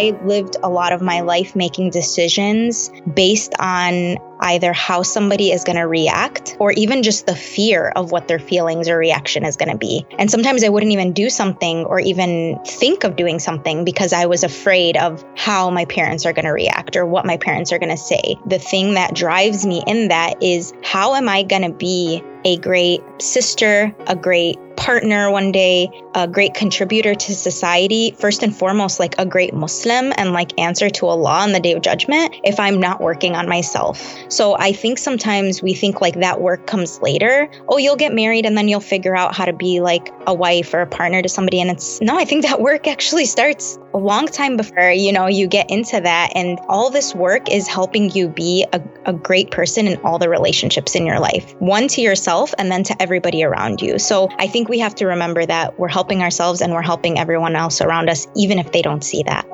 I lived a lot of my life making decisions based on either how somebody is going to react or even just the fear of what their feelings or reaction is going to be. And sometimes I wouldn't even do something or even think of doing something because I was afraid of how my parents are going to react or what my parents are going to say. The thing that drives me in that is how am I going to be a great sister, a great partner one day, a great contributor to society, first and foremost, like a great Muslim and like answer to Allah on the day of judgment if I'm not working on myself. So I think sometimes we think like that work comes later. Oh, you'll get married and then you'll figure out how to be like a wife or a partner to somebody. And it's no, I think that work actually starts a long time before, you know, you get into that. And all this work is helping you be a, a great person in all the relationships in your life. One to yourself and then to everybody around you. So I think we have to remember that we're helping ourselves and we're helping everyone else around us, even if they don't see that.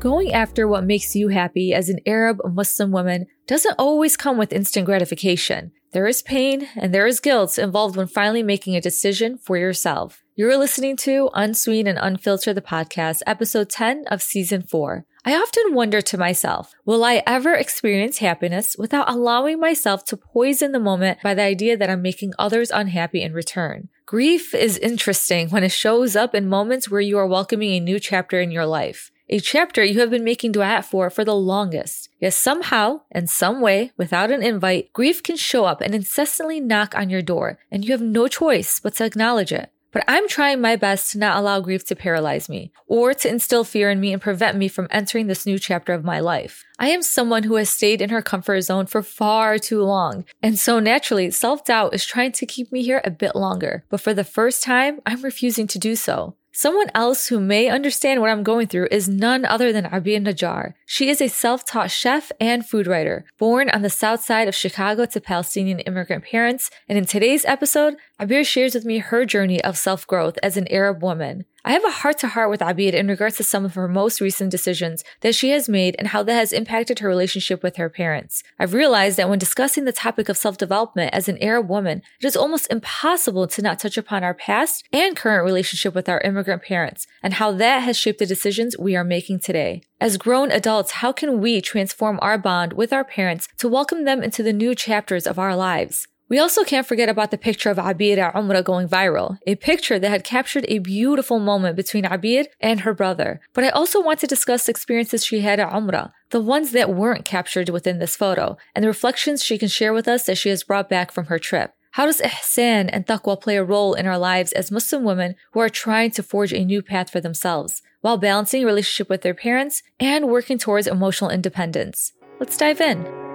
Going after what makes you happy as an Arab Muslim woman doesn't always come with instant gratification. There is pain and there is guilt involved when finally making a decision for yourself. You're listening to Unsweet and Unfiltered the podcast, episode 10 of season 4. I often wonder to myself, will I ever experience happiness without allowing myself to poison the moment by the idea that I'm making others unhappy in return? Grief is interesting when it shows up in moments where you are welcoming a new chapter in your life. A chapter you have been making dua for for the longest. Yet somehow, in some way, without an invite, grief can show up and incessantly knock on your door, and you have no choice but to acknowledge it. But I'm trying my best to not allow grief to paralyze me or to instill fear in me and prevent me from entering this new chapter of my life. I am someone who has stayed in her comfort zone for far too long. And so naturally, self doubt is trying to keep me here a bit longer. But for the first time, I'm refusing to do so. Someone else who may understand what I'm going through is none other than Abir Najjar. She is a self-taught chef and food writer, born on the south side of Chicago to Palestinian immigrant parents. And in today's episode, Abir shares with me her journey of self-growth as an Arab woman. I have a heart to heart with Abir in regards to some of her most recent decisions that she has made and how that has impacted her relationship with her parents. I've realized that when discussing the topic of self-development as an Arab woman, it is almost impossible to not touch upon our past and current relationship with our immigrant parents and how that has shaped the decisions we are making today. As grown adults, how can we transform our bond with our parents to welcome them into the new chapters of our lives? We also can't forget about the picture of Abir at Umrah going viral, a picture that had captured a beautiful moment between Abir and her brother. But I also want to discuss experiences she had at Umrah, the ones that weren't captured within this photo, and the reflections she can share with us that she has brought back from her trip. How does ihsan and taqwa play a role in our lives as Muslim women who are trying to forge a new path for themselves, while balancing relationship with their parents and working towards emotional independence? Let's dive in.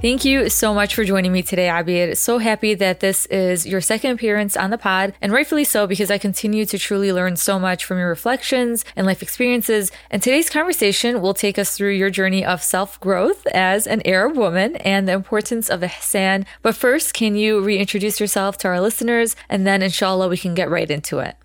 Thank you so much for joining me today, Abir. So happy that this is your second appearance on the pod, and rightfully so because I continue to truly learn so much from your reflections and life experiences. And today's conversation will take us through your journey of self growth as an Arab woman and the importance of ihsan. But first, can you reintroduce yourself to our listeners? And then, inshallah, we can get right into it.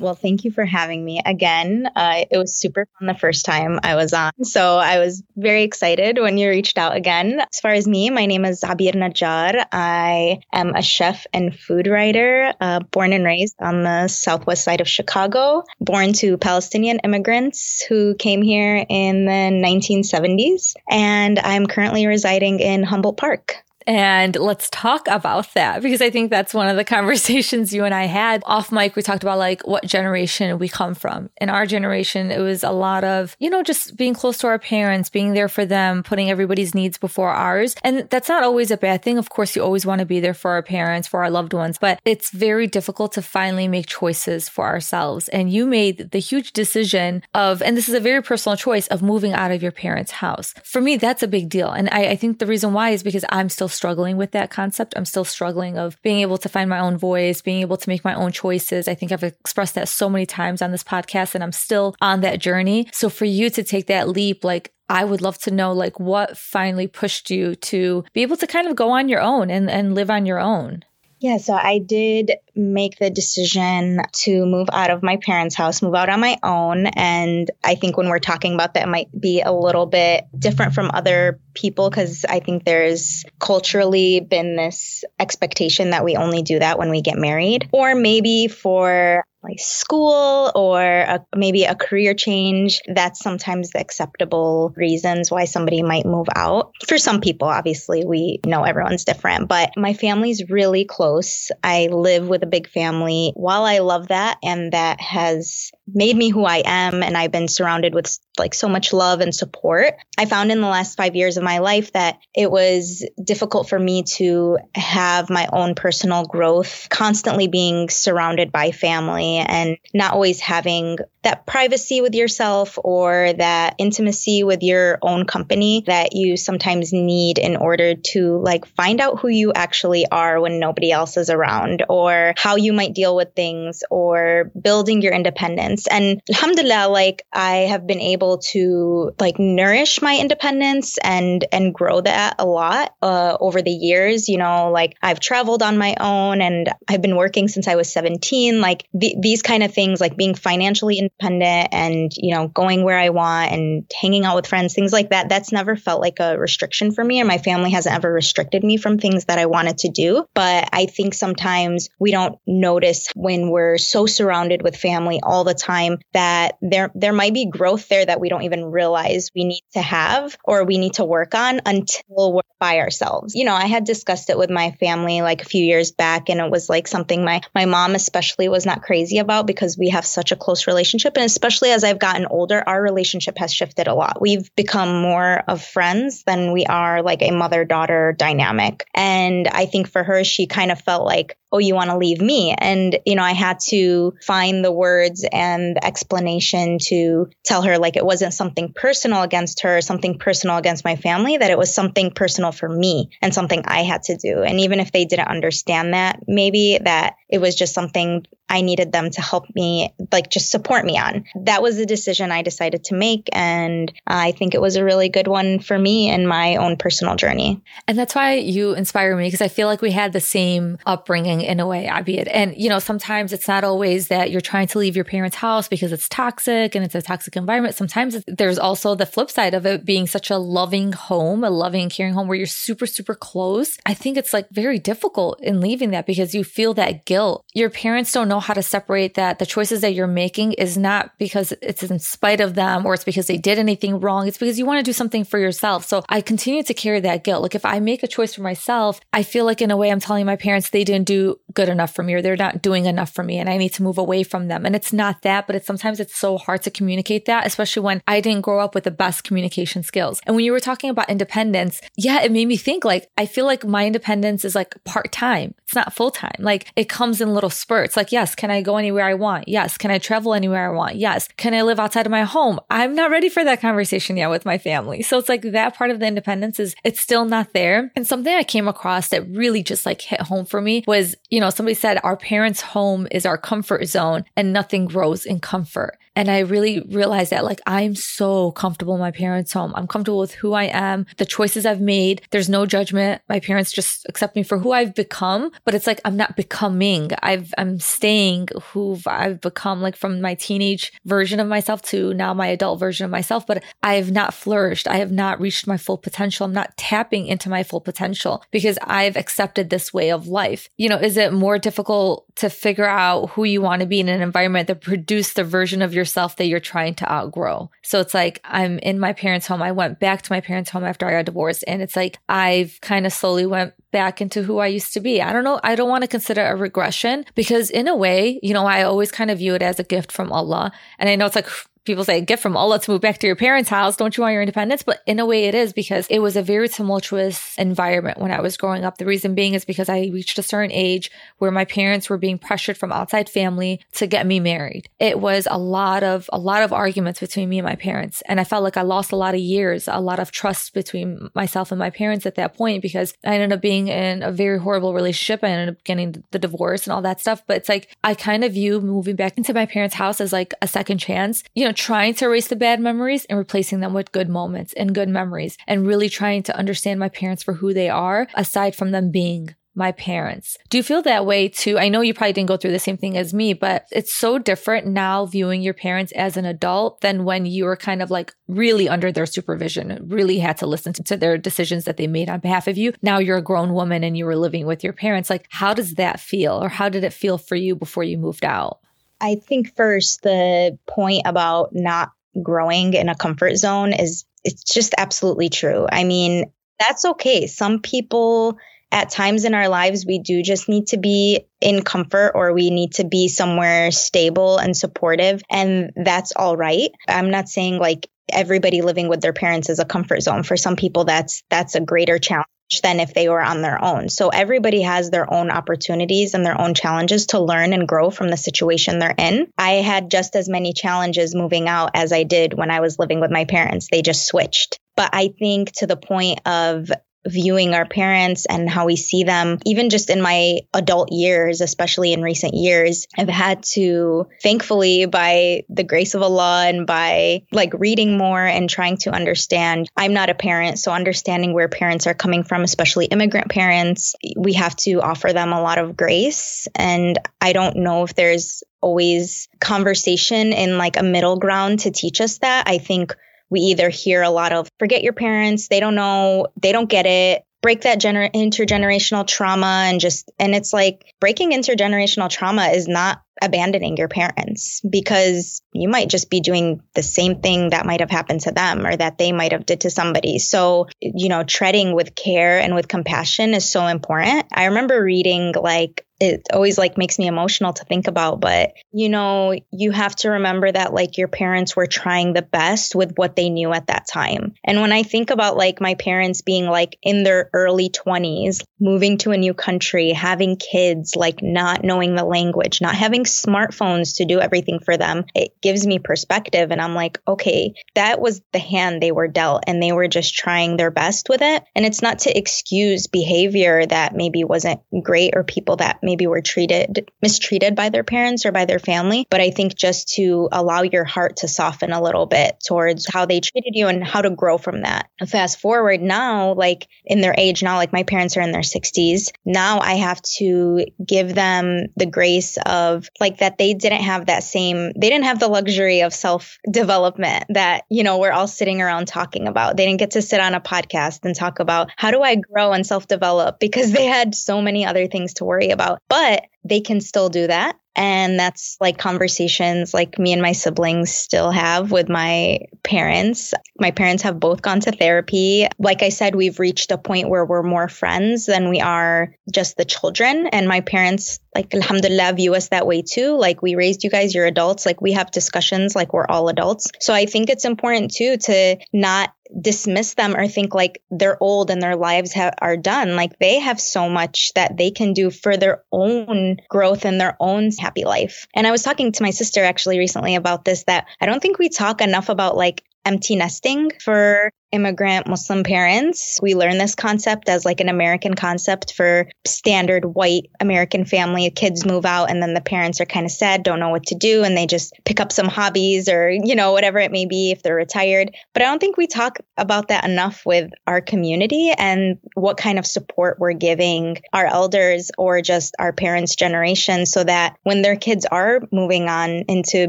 Well, thank you for having me again. Uh, it was super fun the first time I was on. So I was very excited when you reached out again. As far as me, my name is Abir Najjar. I am a chef and food writer, uh, born and raised on the southwest side of Chicago, born to Palestinian immigrants who came here in the 1970s. And I'm currently residing in Humboldt Park. And let's talk about that because I think that's one of the conversations you and I had off mic. We talked about like what generation we come from. In our generation, it was a lot of, you know, just being close to our parents, being there for them, putting everybody's needs before ours. And that's not always a bad thing. Of course, you always want to be there for our parents, for our loved ones, but it's very difficult to finally make choices for ourselves. And you made the huge decision of, and this is a very personal choice of moving out of your parents' house. For me, that's a big deal. And I, I think the reason why is because I'm still struggling with that concept. I'm still struggling of being able to find my own voice, being able to make my own choices. I think I've expressed that so many times on this podcast and I'm still on that journey. So for you to take that leap, like I would love to know like what finally pushed you to be able to kind of go on your own and, and live on your own. Yeah, so I did make the decision to move out of my parents' house, move out on my own. And I think when we're talking about that, it might be a little bit different from other people because I think there's culturally been this expectation that we only do that when we get married. Or maybe for like school or a, maybe a career change. That's sometimes the acceptable reasons why somebody might move out. For some people, obviously, we know everyone's different, but my family's really close. I live with a big family. While I love that and that has made me who I am and I've been surrounded with like so much love and support. I found in the last 5 years of my life that it was difficult for me to have my own personal growth constantly being surrounded by family and not always having that privacy with yourself or that intimacy with your own company that you sometimes need in order to like find out who you actually are when nobody else is around or how you might deal with things or building your independence. And alhamdulillah, like I have been able to like nourish my independence and, and grow that a lot, uh, over the years. You know, like I've traveled on my own and I've been working since I was 17. Like the, these kind of things, like being financially independent and, you know, going where I want and hanging out with friends, things like that. That's never felt like a restriction for me. And my family hasn't ever restricted me from things that I wanted to do. But I think sometimes we don't notice when we're so surrounded with family all the time that there, there might be growth there that we don't even realize we need to have or we need to work on until we're by ourselves. You know, I had discussed it with my family like a few years back and it was like something my, my mom especially was not crazy about because we have such a close relationship relationship. And especially as I've gotten older, our relationship has shifted a lot. We've become more of friends than we are like a mother daughter dynamic. And I think for her, she kind of felt like, oh, you want to leave me? And, you know, I had to find the words and the explanation to tell her like it wasn't something personal against her, something personal against my family, that it was something personal for me and something I had to do. And even if they didn't understand that, maybe that it was just something I needed them to help me, like just support me on. That was the decision I decided to make. And I think it was a really good one for me in my own personal journey. And that's why you inspire me because I feel like we had the same upbringing in a way, Abiyat. And, you know, sometimes it's not always that you're trying to leave your parents' house because it's toxic and it's a toxic environment. Sometimes there's also the flip side of it being such a loving home, a loving, caring home where you're super, super close. I think it's like very difficult in leaving that because you feel that guilt. Your parents don't know how to separate that the choices that you're making is not because it's in spite of them or it's because they did anything wrong. It's because you want to do something for yourself. So I continue to carry that guilt. Like if I make a choice for myself, I feel like in a way I'm telling my parents they didn't do good enough for me or they're not doing enough for me and I need to move away from them. And it's not that, but it's sometimes it's so hard to communicate that, especially when I didn't grow up with the best communication skills. And when you were talking about independence, yeah, it made me think like I feel like my independence is like part time. It's not full time. Like it comes in little spurts. Like yes, can I go anywhere I want? Yes. Can I travel anywhere I want? Yes. Can I live outside of my home? I'm not ready for that conversation yet with my family. So it's like that part of the independence is it's still not there. And something I came across that really just like hit home for me was, you know, somebody said our parents' home is our comfort zone and nothing grows in comfort. And I really realized that like I'm so comfortable in my parents' home. I'm comfortable with who I am, the choices I've made. There's no judgment. My parents just accept me for who I've become, but it's like I'm not becoming. I've I'm staying who I've become like from my teenage version of myself to now my adult version of myself, but I have not flourished. I have not reached my full potential. I'm not tapping into my full potential because I've accepted this way of life. You know, is it more difficult to figure out who you want to be in an environment that produce the version of yourself that you're trying to outgrow. So it's like I'm in my parents' home. I went back to my parents' home after I got divorced and it's like I've kind of slowly went back into who I used to be. I don't know. I don't want to consider a regression because in a way, you know, I always kind of view it as a gift from Allah. And I know it's like people say get from Allah to move back to your parents' house. Don't you want your independence? But in a way it is because it was a very tumultuous environment when I was growing up. The reason being is because I reached a certain age where my parents were being pressured from outside family to get me married. It was a lot of, a lot of arguments between me and my parents. And I felt like I lost a lot of years, a lot of trust between myself and my parents at that point because I ended up being in a very horrible relationship. I ended up getting the divorce and all that stuff. But it's like, I kind of view moving back into my parents' house as like a second chance. You know, trying to erase the bad memories and replacing them with good moments and good memories and really trying to understand my parents for who they are aside from them being my parents. Do you feel that way too? I know you probably didn't go through the same thing as me, but it's so different now viewing your parents as an adult than when you were kind of like really under their supervision, really had to listen to their decisions that they made on behalf of you. Now you're a grown woman and you were living with your parents. Like, how does that feel? Or how did it feel for you before you moved out? I think first, the point about not growing in a comfort zone is it's just absolutely true. I mean, that's okay. Some people at times in our lives, we do just need to be in comfort or we need to be somewhere stable and supportive. And that's all right. I'm not saying like everybody living with their parents is a comfort zone. For some people, that's, that's a greater challenge than if they were on their own. So everybody has their own opportunities and their own challenges to learn and grow from the situation they're in. I had just as many challenges moving out as I did when I was living with my parents. They just switched. But I think to the point of viewing our parents and how we see them, even just in my adult years, especially in recent years, I've had to, thankfully, by the grace of Allah and by like reading more and trying to understand, I'm not a parent. So understanding where parents are coming from, especially immigrant parents, we have to offer them a lot of grace. And I don't know if there's always conversation in like a middle ground to teach us that. I think we either hear a lot of forget your parents, they don't know, they don't get it, break that gener- intergenerational trauma and just and it's like breaking intergenerational trauma is not abandoning your parents because you might just be doing the same thing that might have happened to them or that they might have did to somebody. So, you know, treading with care and with compassion is so important. I remember reading like it always like makes me emotional to think about but you know you have to remember that like your parents were trying the best with what they knew at that time and when i think about like my parents being like in their early 20s moving to a new country having kids like not knowing the language not having smartphones to do everything for them it gives me perspective and i'm like okay that was the hand they were dealt and they were just trying their best with it and it's not to excuse behavior that maybe wasn't great or people that maybe were treated, mistreated by their parents or by their family. But I think just to allow your heart to soften a little bit towards how they treated you and how to grow from that. Fast forward now, like in their age now, like my parents are in their 60s. Now I have to give them the grace of like that they didn't have that same, they didn't have the luxury of self development that, you know, we're all sitting around talking about. They didn't get to sit on a podcast and talk about how do I grow and self develop because they had so many other things to worry about but they can still do that. And that's like conversations like me and my siblings still have with my parents. My parents have both gone to therapy. Like I said, we've reached a point where we're more friends than we are just the children. And my parents, like, alhamdulillah, view us that way too. Like, we raised you guys, you're adults. Like, we have discussions like we're all adults. So I think it's important too to not dismiss them or think like they're old and their lives ha- are done. Like they have so much that they can do for their own growth and their own happy life. And I was talking to my sister actually recently about this that I don't think we talk enough about like empty nesting for immigrant Muslim parents. We learn this concept as like an American concept for standard white American family. Kids move out and then the parents are kind of sad, don't know what to do, and they just pick up some hobbies or, you know, whatever it may be if they're retired. But I don't think we talk about that enough with our community and what kind of support we're giving our elders or just our parents' generation so that when their kids are moving on into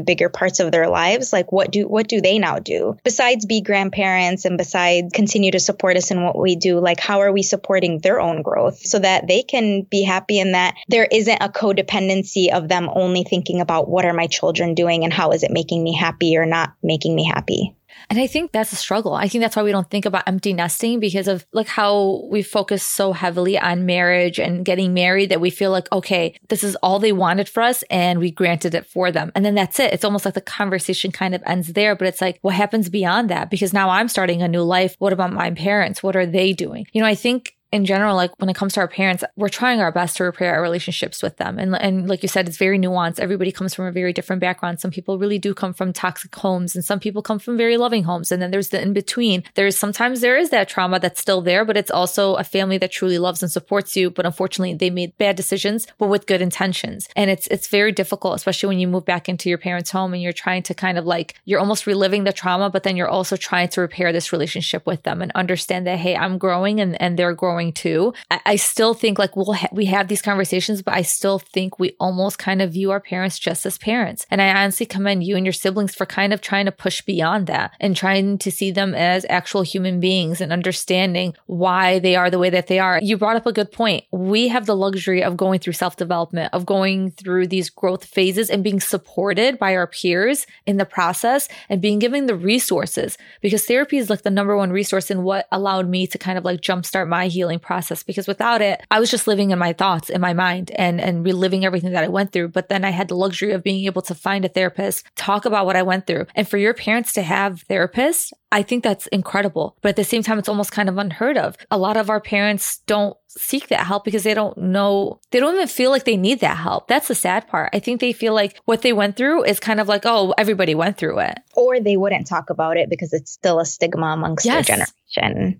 bigger parts of their lives, like what do what do they now do besides be grandparents and besides side continue to support us in what we do, like how are we supporting their own growth so that they can be happy and that there isn't a codependency of them only thinking about what are my children doing and how is it making me happy or not making me happy. And I think that's a struggle. I think that's why we don't think about empty nesting because of like how we focus so heavily on marriage and getting married that we feel like, okay, this is all they wanted for us and we granted it for them. And then that's it. It's almost like the conversation kind of ends there, but it's like, what happens beyond that? Because now I'm starting a new life. What about my parents? What are they doing? You know, I think in general, like when it comes to our parents, we're trying our best to repair our relationships with them. And, and like you said, it's very nuanced. Everybody comes from a very different background. Some people really do come from toxic homes and some people come from very loving homes. And then there's the in between. There's sometimes there is that trauma that's still there, but it's also a family that truly loves and supports you. But unfortunately, they made bad decisions, but with good intentions. And it's, it's very difficult, especially when you move back into your parents' home and you're trying to kind of like, you're almost reliving the trauma, but then you're also trying to repair this relationship with them and understand that, hey, I'm growing and, and they're growing growing too. I, I still think like we'll ha- we have these conversations, but I still think we almost kind of view our parents just as parents. And I honestly commend you and your siblings for kind of trying to push beyond that and trying to see them as actual human beings and understanding why they are the way that they are. You brought up a good point. We have the luxury of going through self development, of going through these growth phases and being supported by our peers in the process and being given the resources because therapy is like the number one resource in what allowed me to kind of like jumpstart my healing process. Because without it, I was just living in my thoughts in my mind and, and reliving everything that I went through. But then I had the luxury of being able to find a therapist, talk about what I went through. And for your parents to have therapists, I think that's incredible. But at the same time, it's almost kind of unheard of. A lot of our parents don't seek that help because they don't know, they don't even feel like they need that help. That's the sad part. I think they feel like what they went through is kind of like, oh, everybody went through it. Or they wouldn't talk about it because it's still a stigma amongst yes. their generation.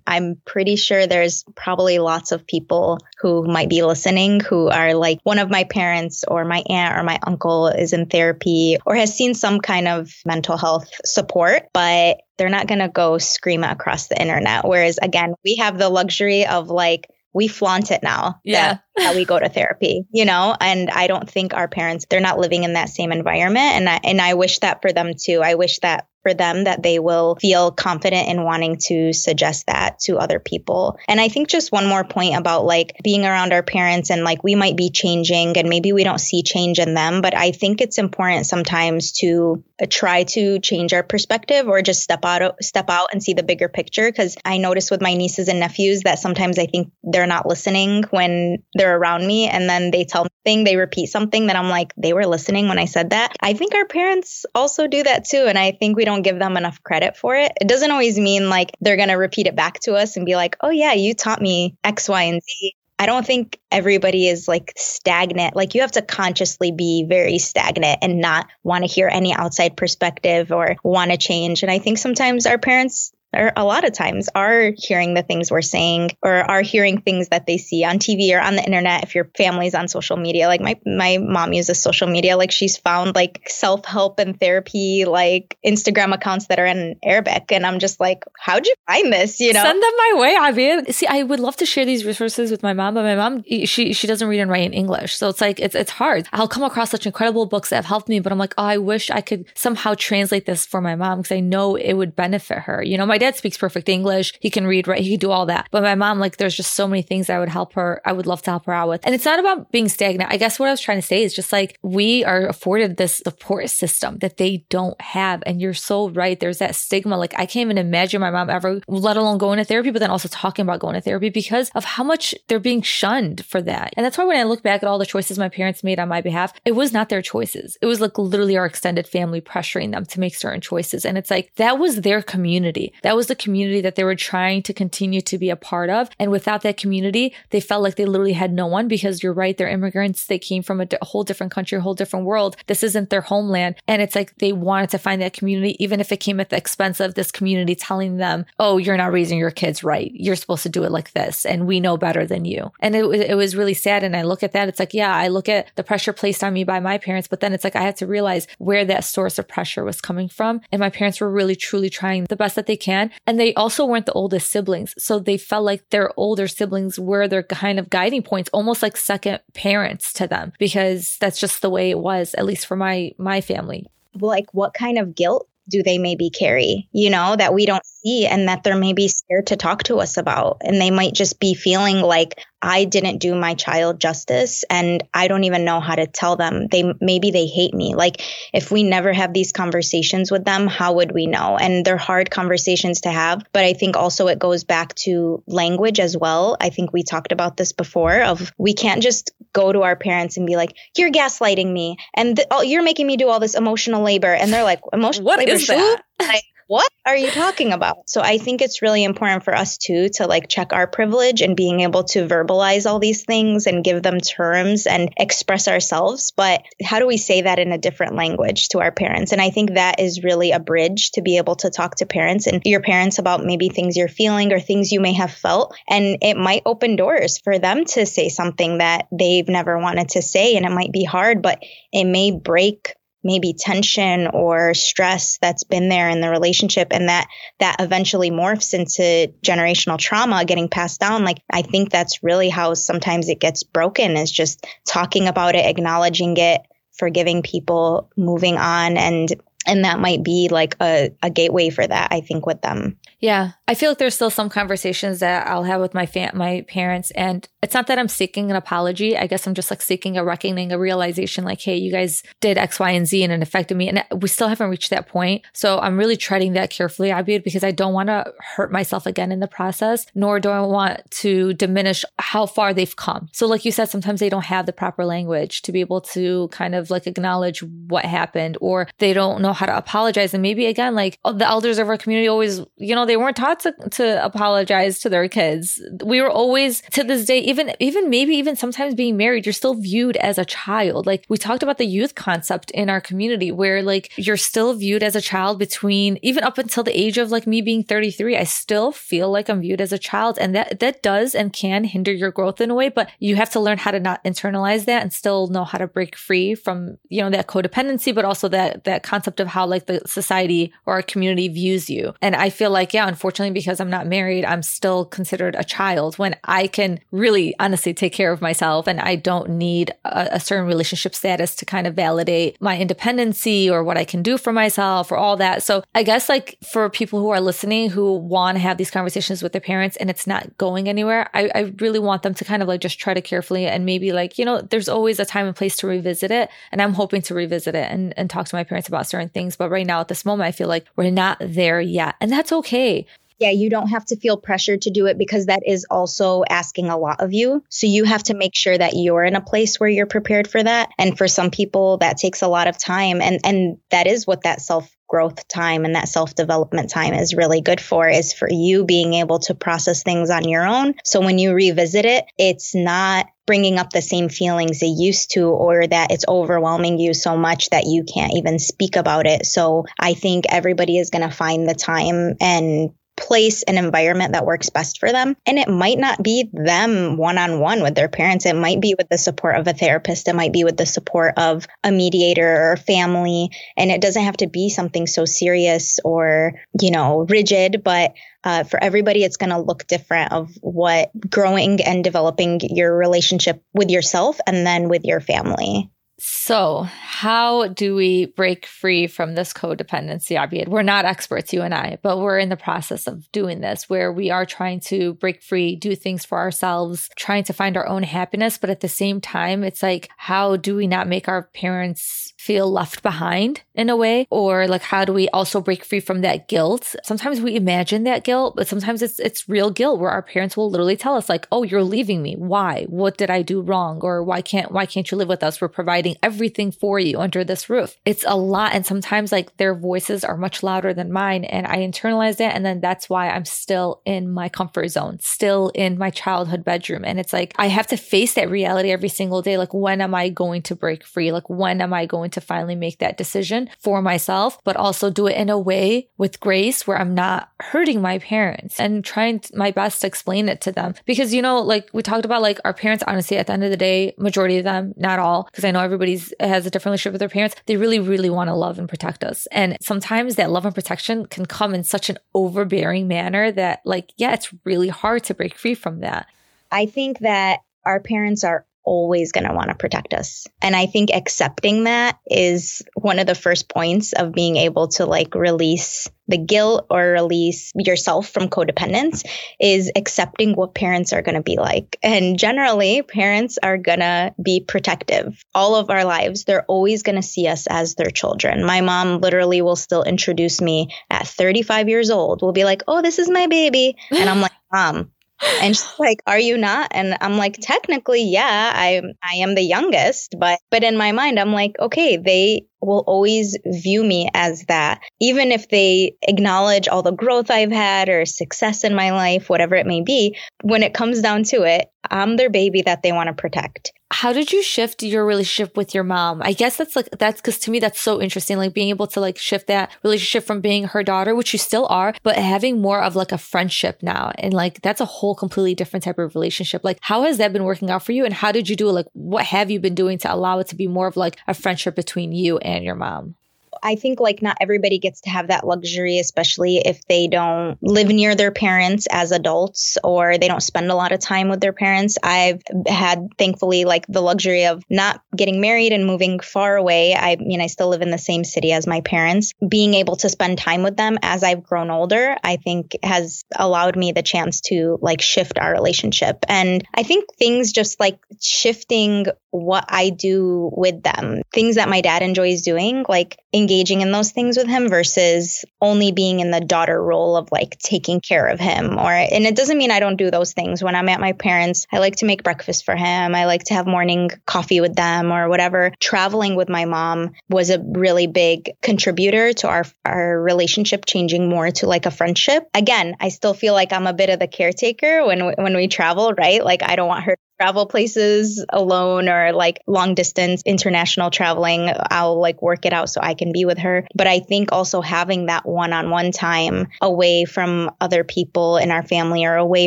I'm pretty sure there's probably lots of people who might be listening who are like, one of my parents or my aunt or my uncle is in therapy or has seen some kind of mental health support, but they're not going to go scream it across the internet. Whereas again, we have the luxury of like, we flaunt it now. Yeah. We go to therapy, you know, and I don't think our parents, they're not living in that same environment. And I, and I wish that for them too. I wish that for them that they will feel confident in wanting to suggest that to other people. And I think just one more point about like being around our parents and like we might be changing and maybe we don't see change in them, but I think it's important sometimes to try to change our perspective or just step out step out and see the bigger picture because I notice with my nieces and nephews that sometimes I think they're not listening when they're around me and then they tell me thing, they repeat something that I'm like, they were listening when I said that. I think our parents also do that too. And I think we don't give them enough credit for it. It doesn't always mean like they're going to repeat it back to us and be like, oh, yeah, you taught me X, Y, and Z. I don't think everybody is like stagnant. Like you have to consciously be very stagnant and not want to hear any outside perspective or want to change. And I think sometimes our parents or a lot of times are hearing the things we're saying or are hearing things that they see on TV or on the internet if your family's on social media like my my mom uses social media like she's found like self-help and therapy like Instagram accounts that are in Arabic and I'm just like how'd you find this? You know? Send them my way Abby see I would love to share these resources with my mom but my mom she she doesn't read and write in English. So it's like it's it's hard. I'll come across such incredible books that have helped me but I'm like oh I wish I could somehow translate this for my mom because I know it would benefit her. You know my dad speaks perfect English. He can read, right? He can do all that. But my mom, like, there's just so many things I would help her. I would love to help her out with. And it's not about being stagnant. I guess what I was trying to say is just like we are afforded this support system that they don't have. And you're so right. There's that stigma. Like, I can't even imagine my mom ever, let alone going to therapy, but then also talking about going to therapy because of how much they're being shunned for that. And that's why when I look back at all the choices my parents made on my behalf, it was not their choices. It was like literally our extended family pressuring them to make certain choices. And it's like that was their community. That was the community that they were trying to continue to be a part of. And without that community, they felt like they literally had no one because you're right. They're immigrants. They came from a whole different country, a whole different world. This isn't their homeland. And it's like they wanted to find that community, even if it came at the expense of this community telling them, oh, you're not raising your kids right. You're supposed to do it like this. And we know better than you. And it, it was really sad. And I look at that. It's like, yeah, I look at the pressure placed on me by my parents, but then it's like I had to realize where that source of pressure was coming from. And my parents were really, truly trying the best that they can. And they also weren't the oldest siblings. So they felt like their older siblings were their kind of guiding points, almost like second parents to them, because that's just the way it was, at least for my my family. Like what kind of guilt do they maybe carry, you know, that we don't see and that they're maybe scared to talk to us about. And they might just be feeling like I didn't do my child justice and I don't even know how to tell them. They maybe they hate me. Like if we never have these conversations with them, how would we know? And they're hard conversations to have, but I think also it goes back to language as well. I think we talked about this before of we can't just go to our parents and be like, "You're gaslighting me and th- oh, you're making me do all this emotional labor." And they're like, "Emotional what labor is that?" Like, what are you talking about? So I think it's really important for us too to like check our privilege and being able to verbalize all these things and give them terms and express ourselves. But how do we say that in a different language to our parents? And I think that is really a bridge to be able to talk to parents and your parents about maybe things you're feeling or things you may have felt. And it might open doors for them to say something that they've never wanted to say. And it might be hard, but it may break maybe tension or stress that's been there in the relationship and that that eventually morphs into generational trauma getting passed down. Like i think that's really how sometimes it gets broken is just talking about it acknowledging it forgiving people moving on and and that might be like a, a gateway for that i think with them yeah I feel like there's still some conversations that I'll have with my fam- my parents, and it's not that I'm seeking an apology. I guess I'm just like seeking a reckoning, a realization, like, hey, you guys did X, Y, and Z, and it affected me, and we still haven't reached that point. So I'm really treading that carefully, Abir, because I don't want to hurt myself again in the process, nor do I want to diminish how far they've come. So, like you said, sometimes they don't have the proper language to be able to kind of like acknowledge what happened, or they don't know how to apologize, and maybe again, like oh, the elders of our community always, you know, they weren't taught to, to apologize to their kids. We were always to this day, even even maybe even sometimes being married, you're still viewed as a child. Like we talked about the youth concept in our community where like you're still viewed as a child between even up until the age of like me being 33. I still feel like I'm viewed as a child. And that that does and can hinder your growth in a way, but you have to learn how to not internalize that and still know how to break free from, you know, that codependency, but also that that concept of how like the society or our community views you. And I feel like, yeah, unfortunately, because I'm not married, I'm still considered a child when I can really honestly take care of myself and I don't need a, a certain relationship status to kind of validate my independency or what I can do for myself or all that. So I guess like for people who are listening who want to have these conversations with their parents and it's not going anywhere, I, I really want them to kind of like just try to carefully and maybe like, you know, there's always a time and place to revisit it. And I'm hoping to revisit it and, and talk to my parents about certain things. But right now at this moment, I feel like we're not there yet. And that's okay yeah, you don't have to feel pressured to do it because that is also asking a lot of you. So you have to make sure that you're in a place where you're prepared for that. And for some people that takes a lot of time and and that is what that self growth time and that self development time is really good for is for you being able to process things on your own. So when you revisit it, it's not bringing up the same feelings they used to or that it's overwhelming you so much that you can't even speak about it. So I think everybody is going to find the time and place an environment that works best for them. And it might not be them one on one with their parents. It might be with the support of a therapist. It might be with the support of a mediator or family. And it doesn't have to be something so serious or, you know, rigid, but uh, for everybody, it's going to look different of what growing and developing your relationship with yourself and then with your family. So, how do we break free from this codependency, Abir? We're not experts, you and I, but we're in the process of doing this where we are trying to break free, do things for ourselves, trying to find our own happiness. But at the same time, it's like, how do we not make our parents feel left behind in a way? Or like, how do we also break free from that guilt? Sometimes we imagine that guilt, but sometimes it's, it's real guilt where our parents will literally tell us like, oh, you're leaving me. Why? What did I do wrong? Or why can't, why can't you live with us? We're providing doing everything for you under this roof. It's a lot. And sometimes like their voices are much louder than mine. And I internalized it. And then that's why I'm still in my comfort zone, still in my childhood bedroom. And it's like, I have to face that reality every single day. Like, when am I going to break free? Like, when am I going to finally make that decision for myself, but also do it in a way with grace where I'm not hurting my parents and trying my best to explain it to them. Because, you know, like we talked about, like our parents, honestly, at the end of the day, majority of them, not all, because I know everybody's has a different relationship with their parents, they really, really want to love and protect us. And sometimes that love and protection can come in such an overbearing manner that, like, yeah, it's really hard to break free from that. I think that our parents are always going to want to protect us. And I think accepting that is one of the first points of being able to like release the guilt or release yourself from codependence is accepting what parents are going to be like. And generally, parents are going to be protective all of our lives. They're always going to see us as their children. My mom literally will still introduce me at 35 years old, will be like, Oh, this is my baby. And I'm like, Mom, and she's like, "Are you not?" And I'm like, "Technically, yeah, I I am the youngest, but but in my mind, I'm like, okay, they will always view me as that, even if they acknowledge all the growth I've had or success in my life, whatever it may be. When it comes down to it, I'm their baby that they want to protect how did you shift your relationship with your mom? I guess that's like, that's because to me, that's so interesting. Like being able to like shift that relationship from being her daughter, which you still are, but having more of like a friendship now. And like, that's a whole completely different type of relationship. Like, how has that been working out for you? And how did you do it? Like, what have you been doing to allow it to be more of like a friendship between you and and your mom? I think like not everybody gets to have that luxury, especially if they don't live near their parents as adults or they don't spend a lot of time with their parents. I've had thankfully like the luxury of not getting married and moving far away. I mean, I still live in the same city as my parents. Being able to spend time with them as I've grown older, I think has allowed me the chance to like shift our relationship. And I think things just like shifting what I do with them, things that my dad enjoys doing, like engaging in those things with him versus only being in the daughter role of like taking care of him. Or, and it doesn't mean I don't do those things. When I'm at my parents', I like to make breakfast for him. I like to have morning coffee with them or whatever. Traveling with my mom was a really big contributor to our, our relationship changing more to like a friendship. Again, I still feel like I'm a bit of the caretaker when, when we travel, right? Like I don't want her travel places alone or like long distance international traveling, I'll like work it out so I can be with her. But I think also having that one on one time away from other people in our family or away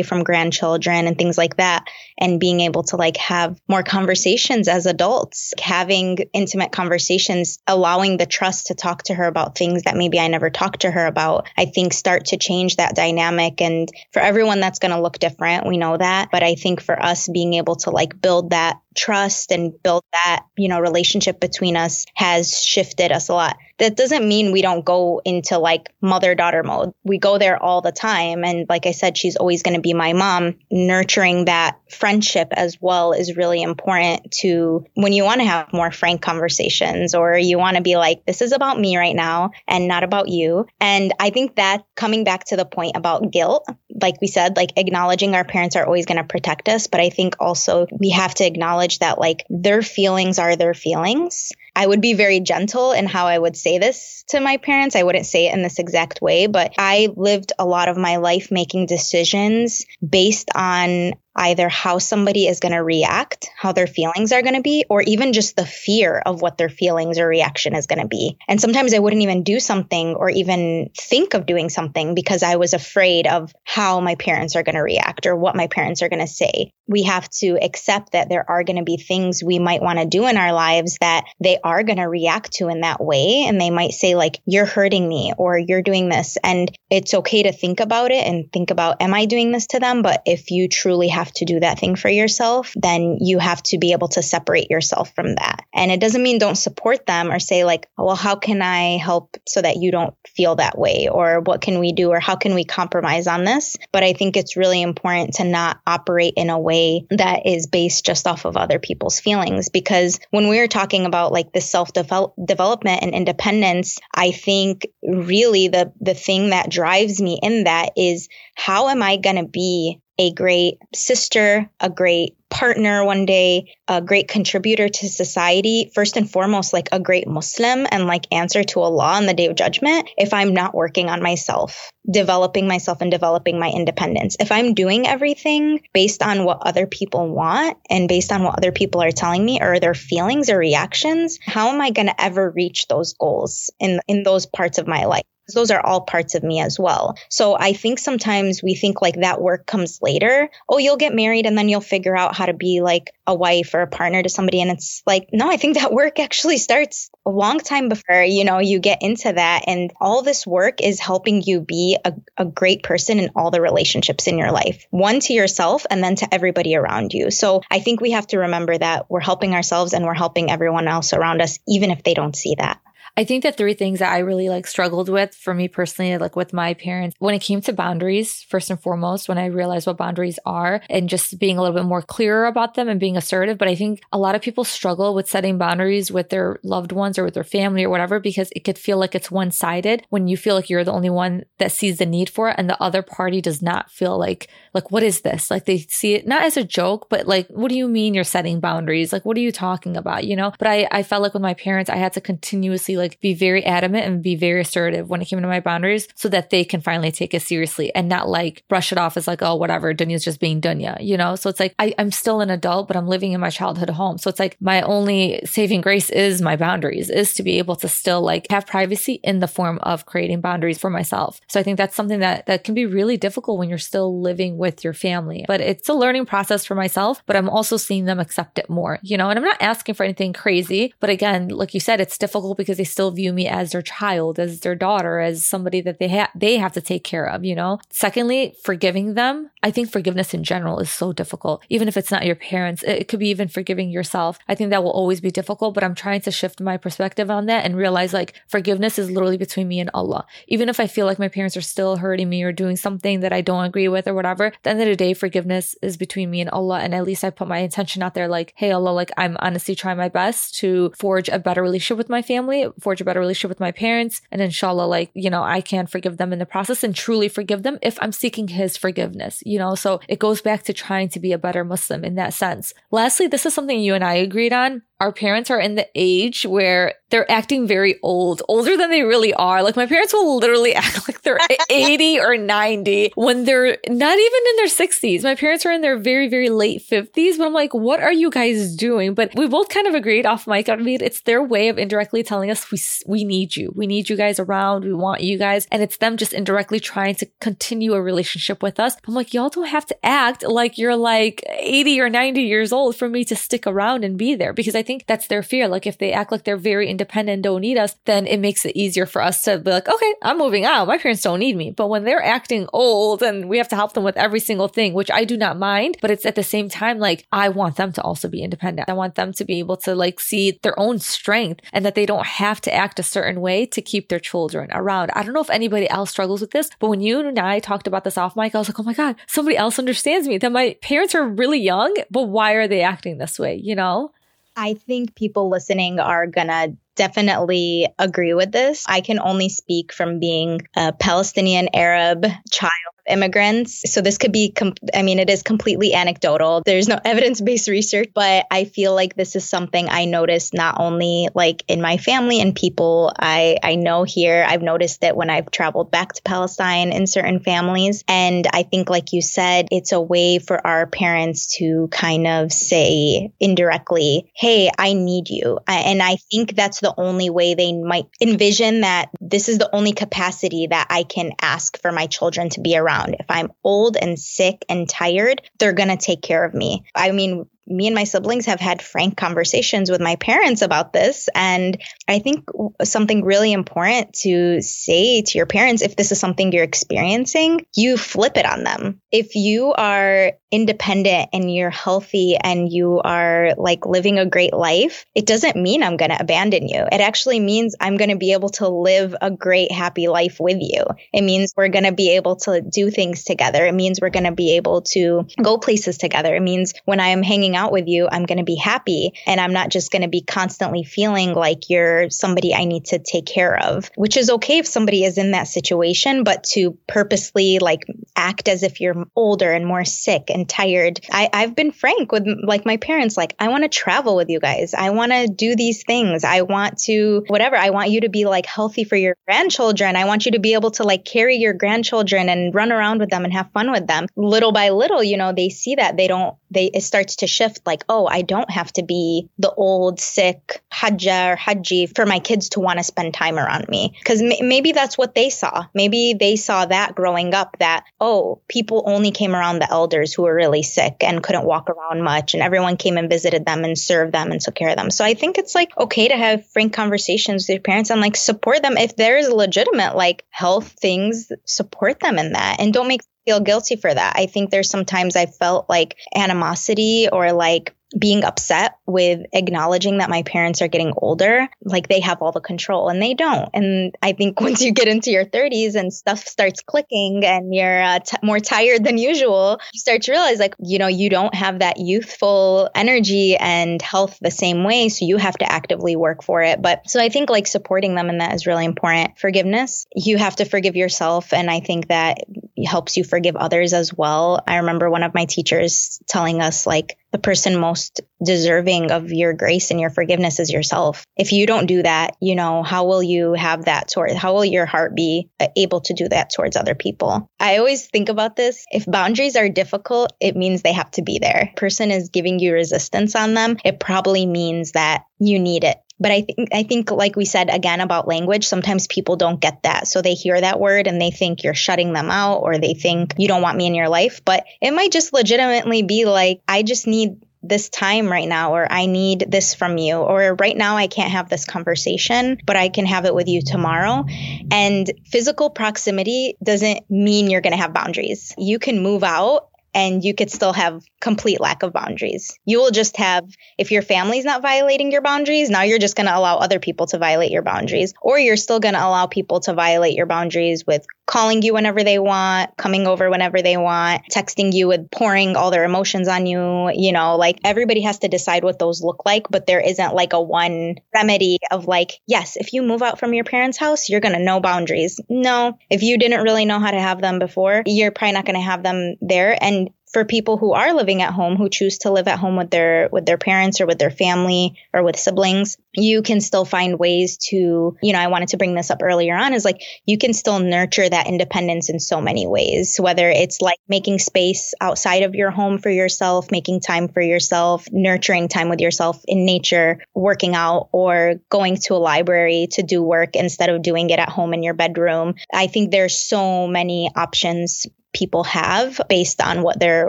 from grandchildren and things like that, and being able to like have more conversations as adults, having intimate conversations, allowing the trust to talk to her about things that maybe I never talked to her about, I think start to change that dynamic. And for everyone, that's going to look different. We know that. But I think for us being able able to like build that trust and build that, you know, relationship between us has shifted us a lot. That doesn't mean we don't go into like mother daughter mode. We go there all the time. And like I said, she's always going to be my mom. Nurturing that friendship as well is really important to when you want to have more frank conversations or you want to be like, this is about me right now and not about you. And I think that coming back to the point about guilt, like we said, like acknowledging our parents are always going to protect us. But I think also we have to acknowledge that like their feelings are their feelings. I would be very gentle in how I would say this to my parents. I wouldn't say it in this exact way, but I lived a lot of my life making decisions based on either how somebody is going to react, how their feelings are going to be, or even just the fear of what their feelings or reaction is going to be. And sometimes I wouldn't even do something or even think of doing something because I was afraid of how my parents are going to react or what my parents are going to say. We have to accept that there are going to be things we might want to do in our lives that they are going to react to in that way. And they might say, like, you're hurting me or you're doing this. And it's okay to think about it and think about, am I doing this to them? But if you truly have to do that thing for yourself, then you have to be able to separate yourself from that. And it doesn't mean don't support them or say, like, well, how can I help so that you don't feel that way? Or what can we do? Or how can we compromise on this? But I think it's really important to not operate in a way that is based just off of other people's feelings. Because when we are talking about like the self development and independence, I think really the, the thing that drives me in that is how am I going to be a great sister, a great partner one day, a great contributor to society, first and foremost, like a great Muslim and like answer to Allah on the day of judgment if I'm not working on myself, developing myself and developing my independence. If I'm doing everything based on what other people want and based on what other people are telling me or their feelings or reactions, how am I going to ever reach those goals in, in those parts of my life? Those are all parts of me as well. So I think sometimes we think like that work comes later. Oh, you'll get married and then you'll figure out how to be like a wife or a partner to somebody. And it's like, no, I think that work actually starts a long time before, you know, you get into that. And all this work is helping you be a, a great person in all the relationships in your life, one to yourself and then to everybody around you. So I think we have to remember that we're helping ourselves and we're helping everyone else around us, even if they don't see that. I think the three things that I really like struggled with for me personally, like with my parents, when it came to boundaries, first and foremost, when I realized what boundaries are and just being a little bit more clearer about them and being assertive. But I think a lot of people struggle with setting boundaries with their loved ones or with their family or whatever, because it could feel like it's one sided when you feel like you're the only one that sees the need for it and the other party does not feel like, like, what is this? Like they see it not as a joke, but like, what do you mean you're setting boundaries? Like, what are you talking about? You know, but I, I felt like with my parents, I had to continuously like, be very adamant and be very assertive when it came to my boundaries so that they can finally take it seriously and not like brush it off as like, oh, whatever, Dunya's just being Dunya, you know? So it's like, I, I'm still an adult, but I'm living in my childhood home. So it's like my only saving grace is my boundaries, is to be able to still like have privacy in the form of creating boundaries for myself. So I think that's something that, that can be really difficult when you're still living with your family, but it's a learning process for myself, but I'm also seeing them accept it more, you know, and I'm not asking for anything crazy, but again, like you said, it's difficult because they still view me as their child, as their daughter, as somebody that they have, they have to take care of, you know? Secondly, forgiving them. I think forgiveness in general is so difficult. Even if it's not your parents, it could be even forgiving yourself. I think that will always be difficult, but I'm trying to shift my perspective on that and realize like forgiveness is literally between me and Allah. Even if I feel like my parents are still hurting me or doing something that I don't agree with or whatever, at the end of the day, forgiveness is between me and Allah. And at least I put my intention out there like, hey, Allah, like I'm honestly trying my best to forge a better relationship with my family, forge a better relationship with my parents. And inshallah, like, you know, I can forgive them in the process and truly forgive them if I'm seeking His forgiveness, you know? So it goes back to trying to be a better Muslim in that sense. Lastly, this is something you and I agreed on our parents are in the age where they're acting very old, older than they really are. Like my parents will literally act like they're 80 or 90 when they're not even in their 60s. My parents are in their very, very late 50s, but I'm like, what are you guys doing? But we both kind of agreed off mic. I mean, it's their way of indirectly telling us we, we need you. We need you guys around. We want you guys. And it's them just indirectly trying to continue a relationship with us. I'm like, y'all don't have to act like you're like 80 or 90 years old for me to stick around and be there because I think that's their fear. Like if they act like they're very independent, don't need us, then it makes it easier for us to be like, okay, I'm moving out. My parents don't need me. But when they're acting old and we have to help them with every single thing, which I do not mind, but it's at the same time, like I want them to also be independent. I want them to be able to like see their own strength and that they don't have to act a certain way to keep their children around. I don't know if anybody else struggles with this, but when you and I talked about this off mic, I was like, oh my God, somebody else understands me that my parents are really young, but why are they acting this way? You know? I think people listening are going to definitely agree with this. I can only speak from being a Palestinian Arab child immigrants. So this could be, com- I mean, it is completely anecdotal. There's no evidence based research, but I feel like this is something I noticed not only like in my family and people I, I know here. I've noticed that when I've traveled back to Palestine in certain families. And I think, like you said, it's a way for our parents to kind of say indirectly, Hey, I need you. And I think that's the only way they might envision that this is the only capacity that I can ask for my children to be around around. If I'm old and sick and tired, they're going to take care of me. I mean, me and my siblings have had frank conversations with my parents about this. And I think something really important to say to your parents, if this is something you're experiencing, you flip it on them. If you are independent and you're healthy and you are like living a great life, it doesn't mean I'm going to abandon you. It actually means I'm going to be able to live a great, happy life with you. It means we're going to be able to do things together. It means we're going to be able to go places together. It means when I am hanging out with you, I'm going to be happy and I'm not just going to be constantly feeling like you're somebody I need to take care of, which is okay if somebody is in that situation, but to purposely like act as if you're older and more sick and tired. I, I've been frank with like my parents, like, I want to travel with you guys. I want to do these things. I want to, whatever. I want you to be like healthy for your grandchildren. I want you to be able to like carry your grandchildren and run around with them and have fun with them. Little by little, you know, they see that they don't, they, it starts to shift like, oh, I don't have to be the old, sick hajja or hajji for my kids to want to spend time around me. Because m- maybe that's what they saw. Maybe they saw that growing up that, oh, people only came around the elders who were really sick and couldn't walk around much, and everyone came and visited them and served them and took care of them. So I think it's like okay to have frank conversations with your parents and like support them if there is legitimate like health things, support them in that and don't make feel guilty for that. I think there's sometimes I felt like animosity or like being upset with acknowledging that my parents are getting older, like they have all the control and they don't. And I think once you get into your 30s and stuff starts clicking and you're uh, t- more tired than usual, you start to realize like, you know, you don't have that youthful energy and health the same way. So you have to actively work for it. But so I think like supporting them in that is really important. Forgiveness, you have to forgive yourself. And I think that helps you forgive others as well. I remember one of my teachers telling us like, the person most deserving of your grace and your forgiveness is yourself. If you don't do that, you know, how will you have that toward, how will your heart be uh, able to do that towards other people? I always think about this. If boundaries are difficult, it means they have to be there. Person is giving you resistance on them. It probably means that you need it but I think I think like we said again about language, sometimes people don't get that. So they hear that word and they think you're shutting them out or they think you don't want me in your life, but it might just legitimately be like I just need this time right now, or I need this from you, or right now I can't have this conversation, but I can have it with you tomorrow. And physical proximity doesn't mean you're going to have boundaries. You can move out and you could still have complete lack of boundaries. You will just have, if your family's not violating your boundaries, now you're just going to allow other people to violate your boundaries. Or you're still going to allow people to violate your boundaries with calling you whenever they want, coming over whenever they want, texting you with pouring all their emotions on you. You know, like everybody has to decide what those look like, but there isn't like a one remedy of like, yes, if you move out from your parents' house, you're going to know boundaries. No, if you didn't really know how to have them before, you're probably not going to have them there. And for people who are living at home who choose to live at home with their with their parents or with their family or with siblings you can still find ways to you know i wanted to bring this up earlier on is like you can still nurture that independence in so many ways whether it's like making space outside of your home for yourself making time for yourself nurturing time with yourself in nature working out or going to a library to do work instead of doing it at home in your bedroom. I think there's so many options people have based on what they're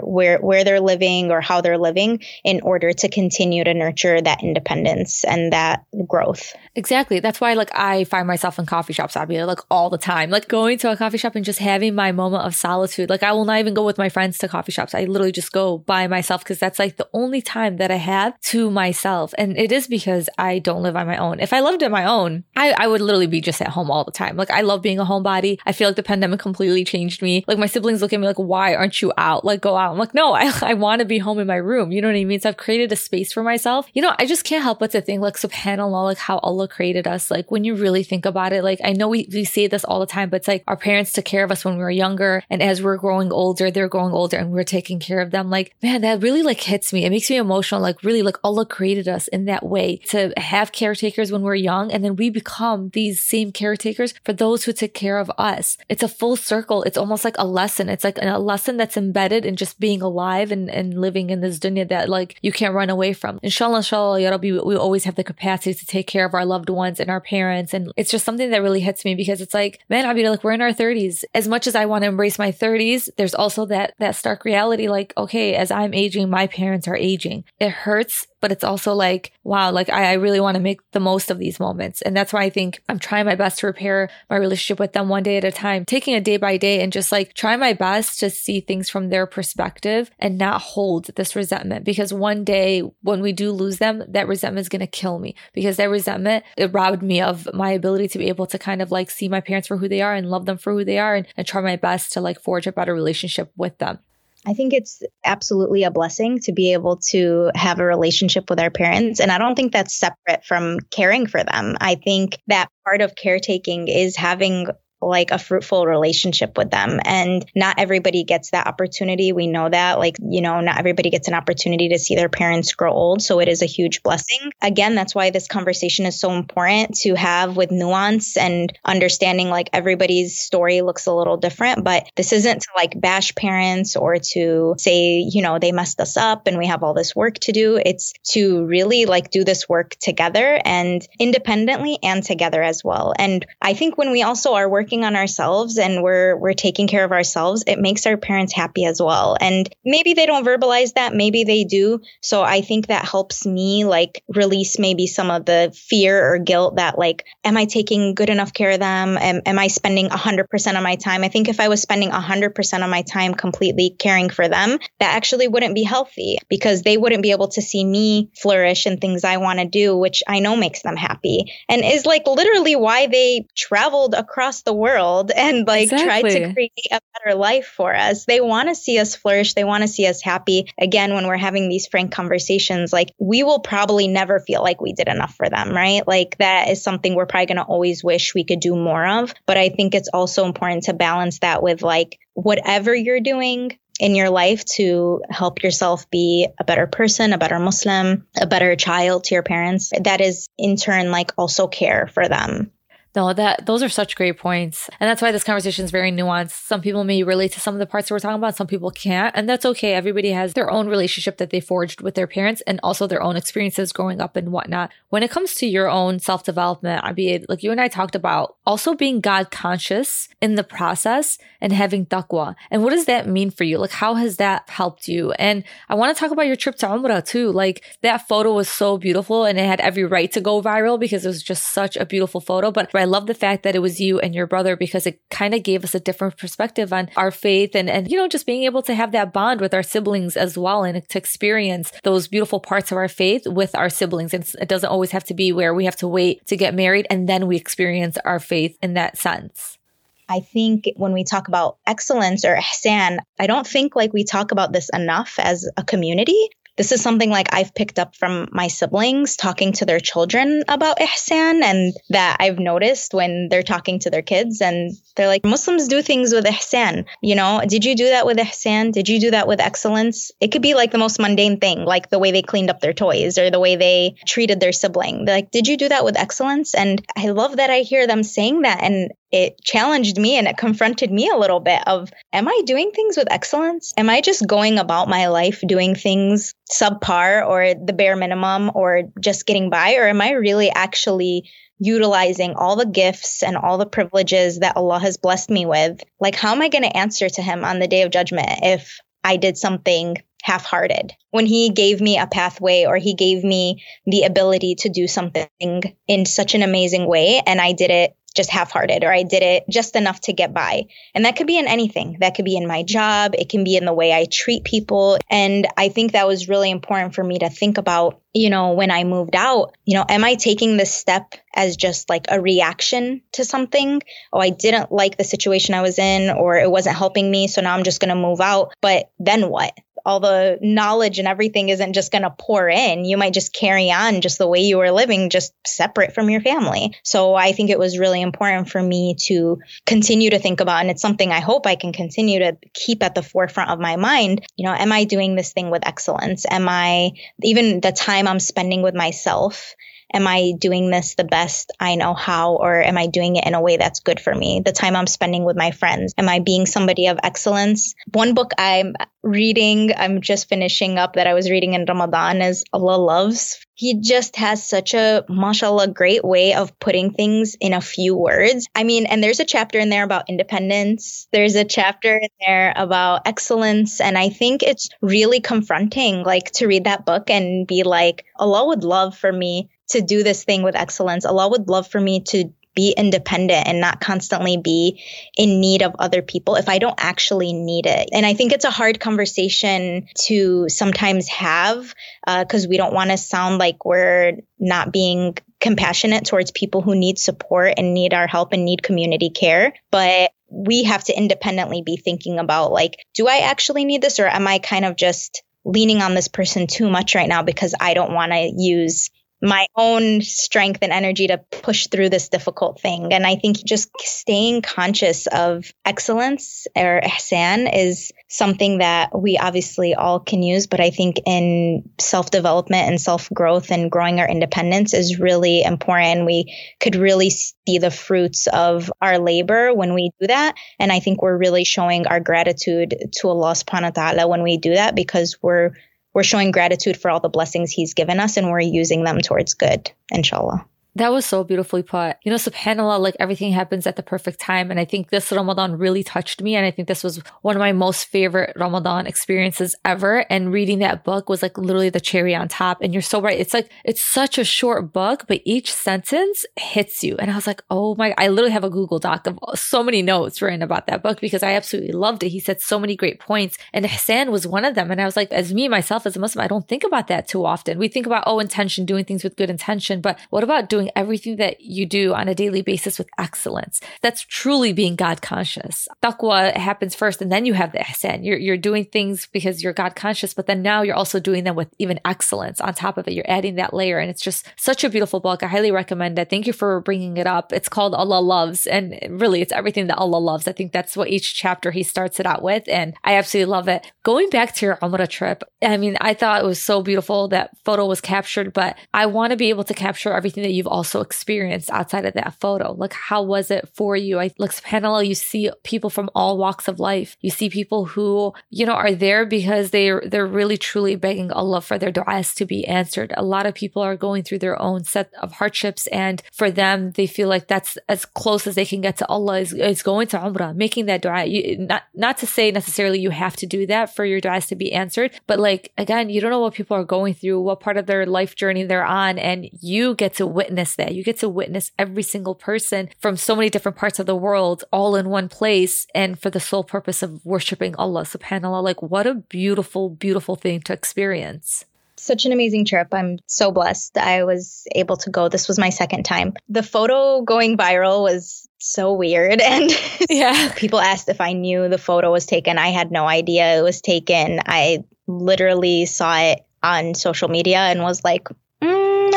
where where they're living or how they're living in order to continue to nurture that independence and that growth. Exactly. That's why like I find myself in coffee shops, Abby, like all the time. Like going to a coffee shop and just having my moment of solitude. Like I will not even go with my friends to coffee shops. I literally just go by myself because that's like the only time that I have to myself. And it is because I don't live on my own. If I lived on my own, I, I would literally be just at home all the time. Like I love being a homebody. I feel like the pandemic completely changed me. Like my siblings look at me like, why aren't you out? Like go out. I'm like, no, I, I want to be home in my room. You know what I mean? So I've created a space for myself. You know, I just can't help but to think like subhanAllah, like how Allah created us. Like when you really think about it, like I know we, we say this all the time, but it's like our parents took care of us when we were younger. And as we're growing older, they're growing older and we're taking care of them. Like, man, that really like hits me. It makes me emotional. Like really like Allah created us in that way to have caretakers when we're young. And then we become these same caretakers for those who took care of us. It's a full circle. It's almost like a lesson. It's like a lesson that's embedded in just being alive and, and living in this dunya that like you can't run away from. Inshallah, inshallah, Ya Rabbi, we always have the capacity to take care of our loved ones and our parents. And it's just something that really hits me because it's like, man, Abida, like we're in our 30s. As much as I want to embrace my 30s, there's also that, that stark reality like, okay, as I'm aging, my parents are aging. It hurts but it's also like, wow, like I, I really want to make the most of these moments. And that's why I think I'm trying my best to repair my relationship with them one day at a time, taking a day by day and just like try my best to see things from their perspective and not hold this resentment. Because one day when we do lose them, that resentment is going to kill me because that resentment, it robbed me of my ability to be able to kind of like see my parents for who they are and love them for who they are and, and try my best to like forge a better relationship with them. I think it's absolutely a blessing to be able to have a relationship with our parents. And I don't think that's separate from caring for them. I think that part of caretaking is having like a fruitful relationship with them. And not everybody gets that opportunity. We know that. Like, you know, not everybody gets an opportunity to see their parents grow old. So it is a huge blessing. Again, that's why this conversation is so important to have with nuance and understanding like everybody's story looks a little different. But this isn't to like bash parents or to say, you know, they messed us up and we have all this work to do. It's to really like do this work together and independently and together as well. And I think when we also are working working on ourselves and we're we're taking care of ourselves, it makes our parents happy as well. And maybe they don't verbalize that, maybe they do. So I think that helps me like release maybe some of the fear or guilt that like am I taking good enough care of them? Am, am I spending 100% of my time? I think if I was spending 100% of my time completely caring for them, that actually wouldn't be healthy because they wouldn't be able to see me flourish and things I want to do, which I know makes them happy and is like literally why they traveled across the world and like exactly. try to create a better life for us. They want to see us flourish. They want to see us happy. Again, when we're having these frank conversations, like we will probably never feel like we did enough for them, right? Like that is something we're probably going to always wish we could do more of. But I think it's also important to balance that with like whatever you're doing, in your life to help yourself be a better person, a better Muslim, a better child to your parents, that is in turn like also care for them no, that those are such great points. And that's why this conversation is very nuanced. Some people may relate to some of the parts that we're talking about, some people can't. And that's okay. Everybody has their own relationship that they forged with their parents and also their own experiences growing up and whatnot. When it comes to your own self development, I mean, like you and I talked about also being God conscious in the process and having taqwa. And what does that mean for you? Like, how has that helped you? And I want to talk about your trip to Umrah too. Like, that photo was so beautiful and it had every right to go viral because it was just such a beautiful photo. But I love the fact that it was you and your brother because it kind of gave us a different perspective on our faith and, and, you know, just being able to have that bond with our siblings as well and to experience those beautiful parts of our faith with our siblings. And it doesn't always have to be where we have to wait to get married and then we experience our faith in that sense. I think when we talk about excellence or ihsan, I don't think like we talk about this enough as a community this is something like I've picked up from my siblings talking to their children about ihsan and that I've noticed when they're talking to their kids and they're like Muslims do things with ihsan. You know, did you do that with ihsan? Did you do that with excellence? It could be like the most mundane thing, like the way they cleaned up their toys or the way they treated their sibling. They're like, "Did you do that with excellence?" And I love that I hear them saying that and it challenged me and it confronted me a little bit of am I doing things with excellence? Am I just going about my life doing things subpar or the bare minimum or just getting by or am I really actually utilizing all the gifts and all the privileges that Allah has blessed me with? Like how am I going to answer to him on the day of judgment if I did something half hearted. When he gave me a pathway or he gave me the ability to do something in such an amazing way and I did it just half hearted or I did it just enough to get by. And that could be in anything. That could be in my job. It can be in the way I treat people. And I think that was really important for me to think about, you know, when I moved out, you know, am I taking this step as just like a reaction to something? Oh, I didn't like the situation I was in or it wasn't helping me. So now I'm just going to move out. But then what? All the knowledge and everything isn't just going to pour in. You might just carry on just the way you were living, just separate from your family. So I think it was really important for me to continue to think about, and it's something I hope I can continue to keep at the forefront of my mind. You know, am I doing this thing with excellence? Am I even the time I'm spending with myself? Am I doing this the best I know how, or am I doing it in a way that's good for me? The time I'm spending with my friends, am I being somebody of excellence? One book I'm reading, I'm just finishing up that I was reading in Ramadan is Allah Loves. He just has such a, mashallah, great way of putting things in a few words. I mean, and there's a chapter in there about independence. There's a chapter in there about excellence. And I think it's really confronting, like to read that book and be like, Allah would love for me to do this thing with excellence. Allah would love for me to be independent and not constantly be in need of other people if I don't actually need it. And I think it's a hard conversation to sometimes have because uh, we don't want to sound like we're not being compassionate towards people who need support and need our help and need community care. But we have to independently be thinking about like, do I actually need this or am I kind of just leaning on this person too much right now because I don't want to use my own strength and energy to push through this difficult thing. And I think just staying conscious of excellence or ihsan is something that we obviously all can use. But I think in self development and self growth and growing our independence is really important. We could really see the fruits of our labor when we do that. And I think we're really showing our gratitude to Allah subhanahu wa ta'ala when we do that because we're we're showing gratitude for all the blessings he's given us and we're using them towards good, inshallah. That was so beautifully put. You know, subhanAllah, like everything happens at the perfect time. And I think this Ramadan really touched me. And I think this was one of my most favorite Ramadan experiences ever. And reading that book was like literally the cherry on top. And you're so right. It's like, it's such a short book, but each sentence hits you. And I was like, oh my, I literally have a Google Doc of so many notes written about that book because I absolutely loved it. He said so many great points. And ihsan was one of them. And I was like, as me, myself, as a Muslim, I don't think about that too often. We think about, oh, intention, doing things with good intention. But what about doing everything that you do on a daily basis with excellence. That's truly being God conscious. Taqwa happens first and then you have the ihsan. You're, you're doing things because you're God conscious, but then now you're also doing them with even excellence on top of it. You're adding that layer and it's just such a beautiful book. I highly recommend it. Thank you for bringing it up. It's called Allah Loves and really it's everything that Allah loves. I think that's what each chapter he starts it out with and I absolutely love it. Going back to your Umrah trip, I mean, I thought it was so beautiful that photo was captured, but I want to be able to capture everything that you've also experienced outside of that photo. Like, how was it for you? I like, subhanAllah, you see people from all walks of life. You see people who, you know, are there because they're, they're really truly begging Allah for their du'as to be answered. A lot of people are going through their own set of hardships. And for them, they feel like that's as close as they can get to Allah is, is going to Umrah, making that dua. You, not, not to say necessarily you have to do that for your du'as to be answered, but like, again, you don't know what people are going through, what part of their life journey they're on. And you get to witness that. You get to witness every single person from so many different parts of the world all in one place and for the sole purpose of worshiping Allah subhanAllah. Like what a beautiful, beautiful thing to experience such an amazing trip. I'm so blessed I was able to go. This was my second time. The photo going viral was so weird. And yeah, people asked if I knew the photo was taken. I had no idea it was taken. I literally saw it on social media and was like,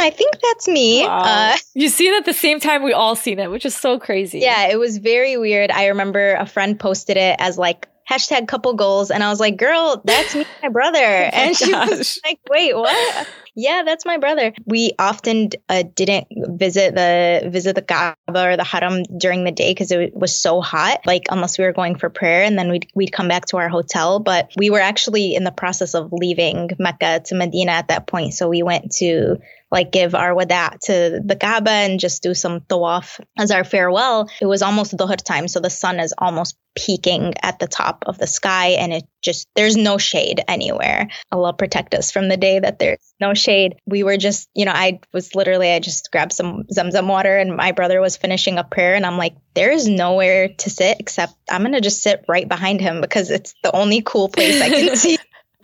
I think that's me. Wow. Uh, you see it at the same time we all seen it, which is so crazy. Yeah, it was very weird. I remember a friend posted it as like hashtag couple goals. And I was like, girl, that's me, and my brother. oh and she gosh. was like, wait, what? yeah, that's my brother. We often uh, didn't visit the visit the Kaaba or the Haram during the day because it was so hot. Like unless we were going for prayer, and then we'd we'd come back to our hotel. But we were actually in the process of leaving Mecca to Medina at that point, so we went to like give our wada to the Kaaba and just do some tawaf as our farewell. It was almost dhuhr time, so the sun is almost peaking at the top of the sky and it just there's no shade anywhere. Allah protect us from the day that there's no shade. We were just, you know, I was literally I just grabbed some Zamzam water and my brother was finishing a prayer and I'm like there is nowhere to sit except I'm going to just sit right behind him because it's the only cool place I can see.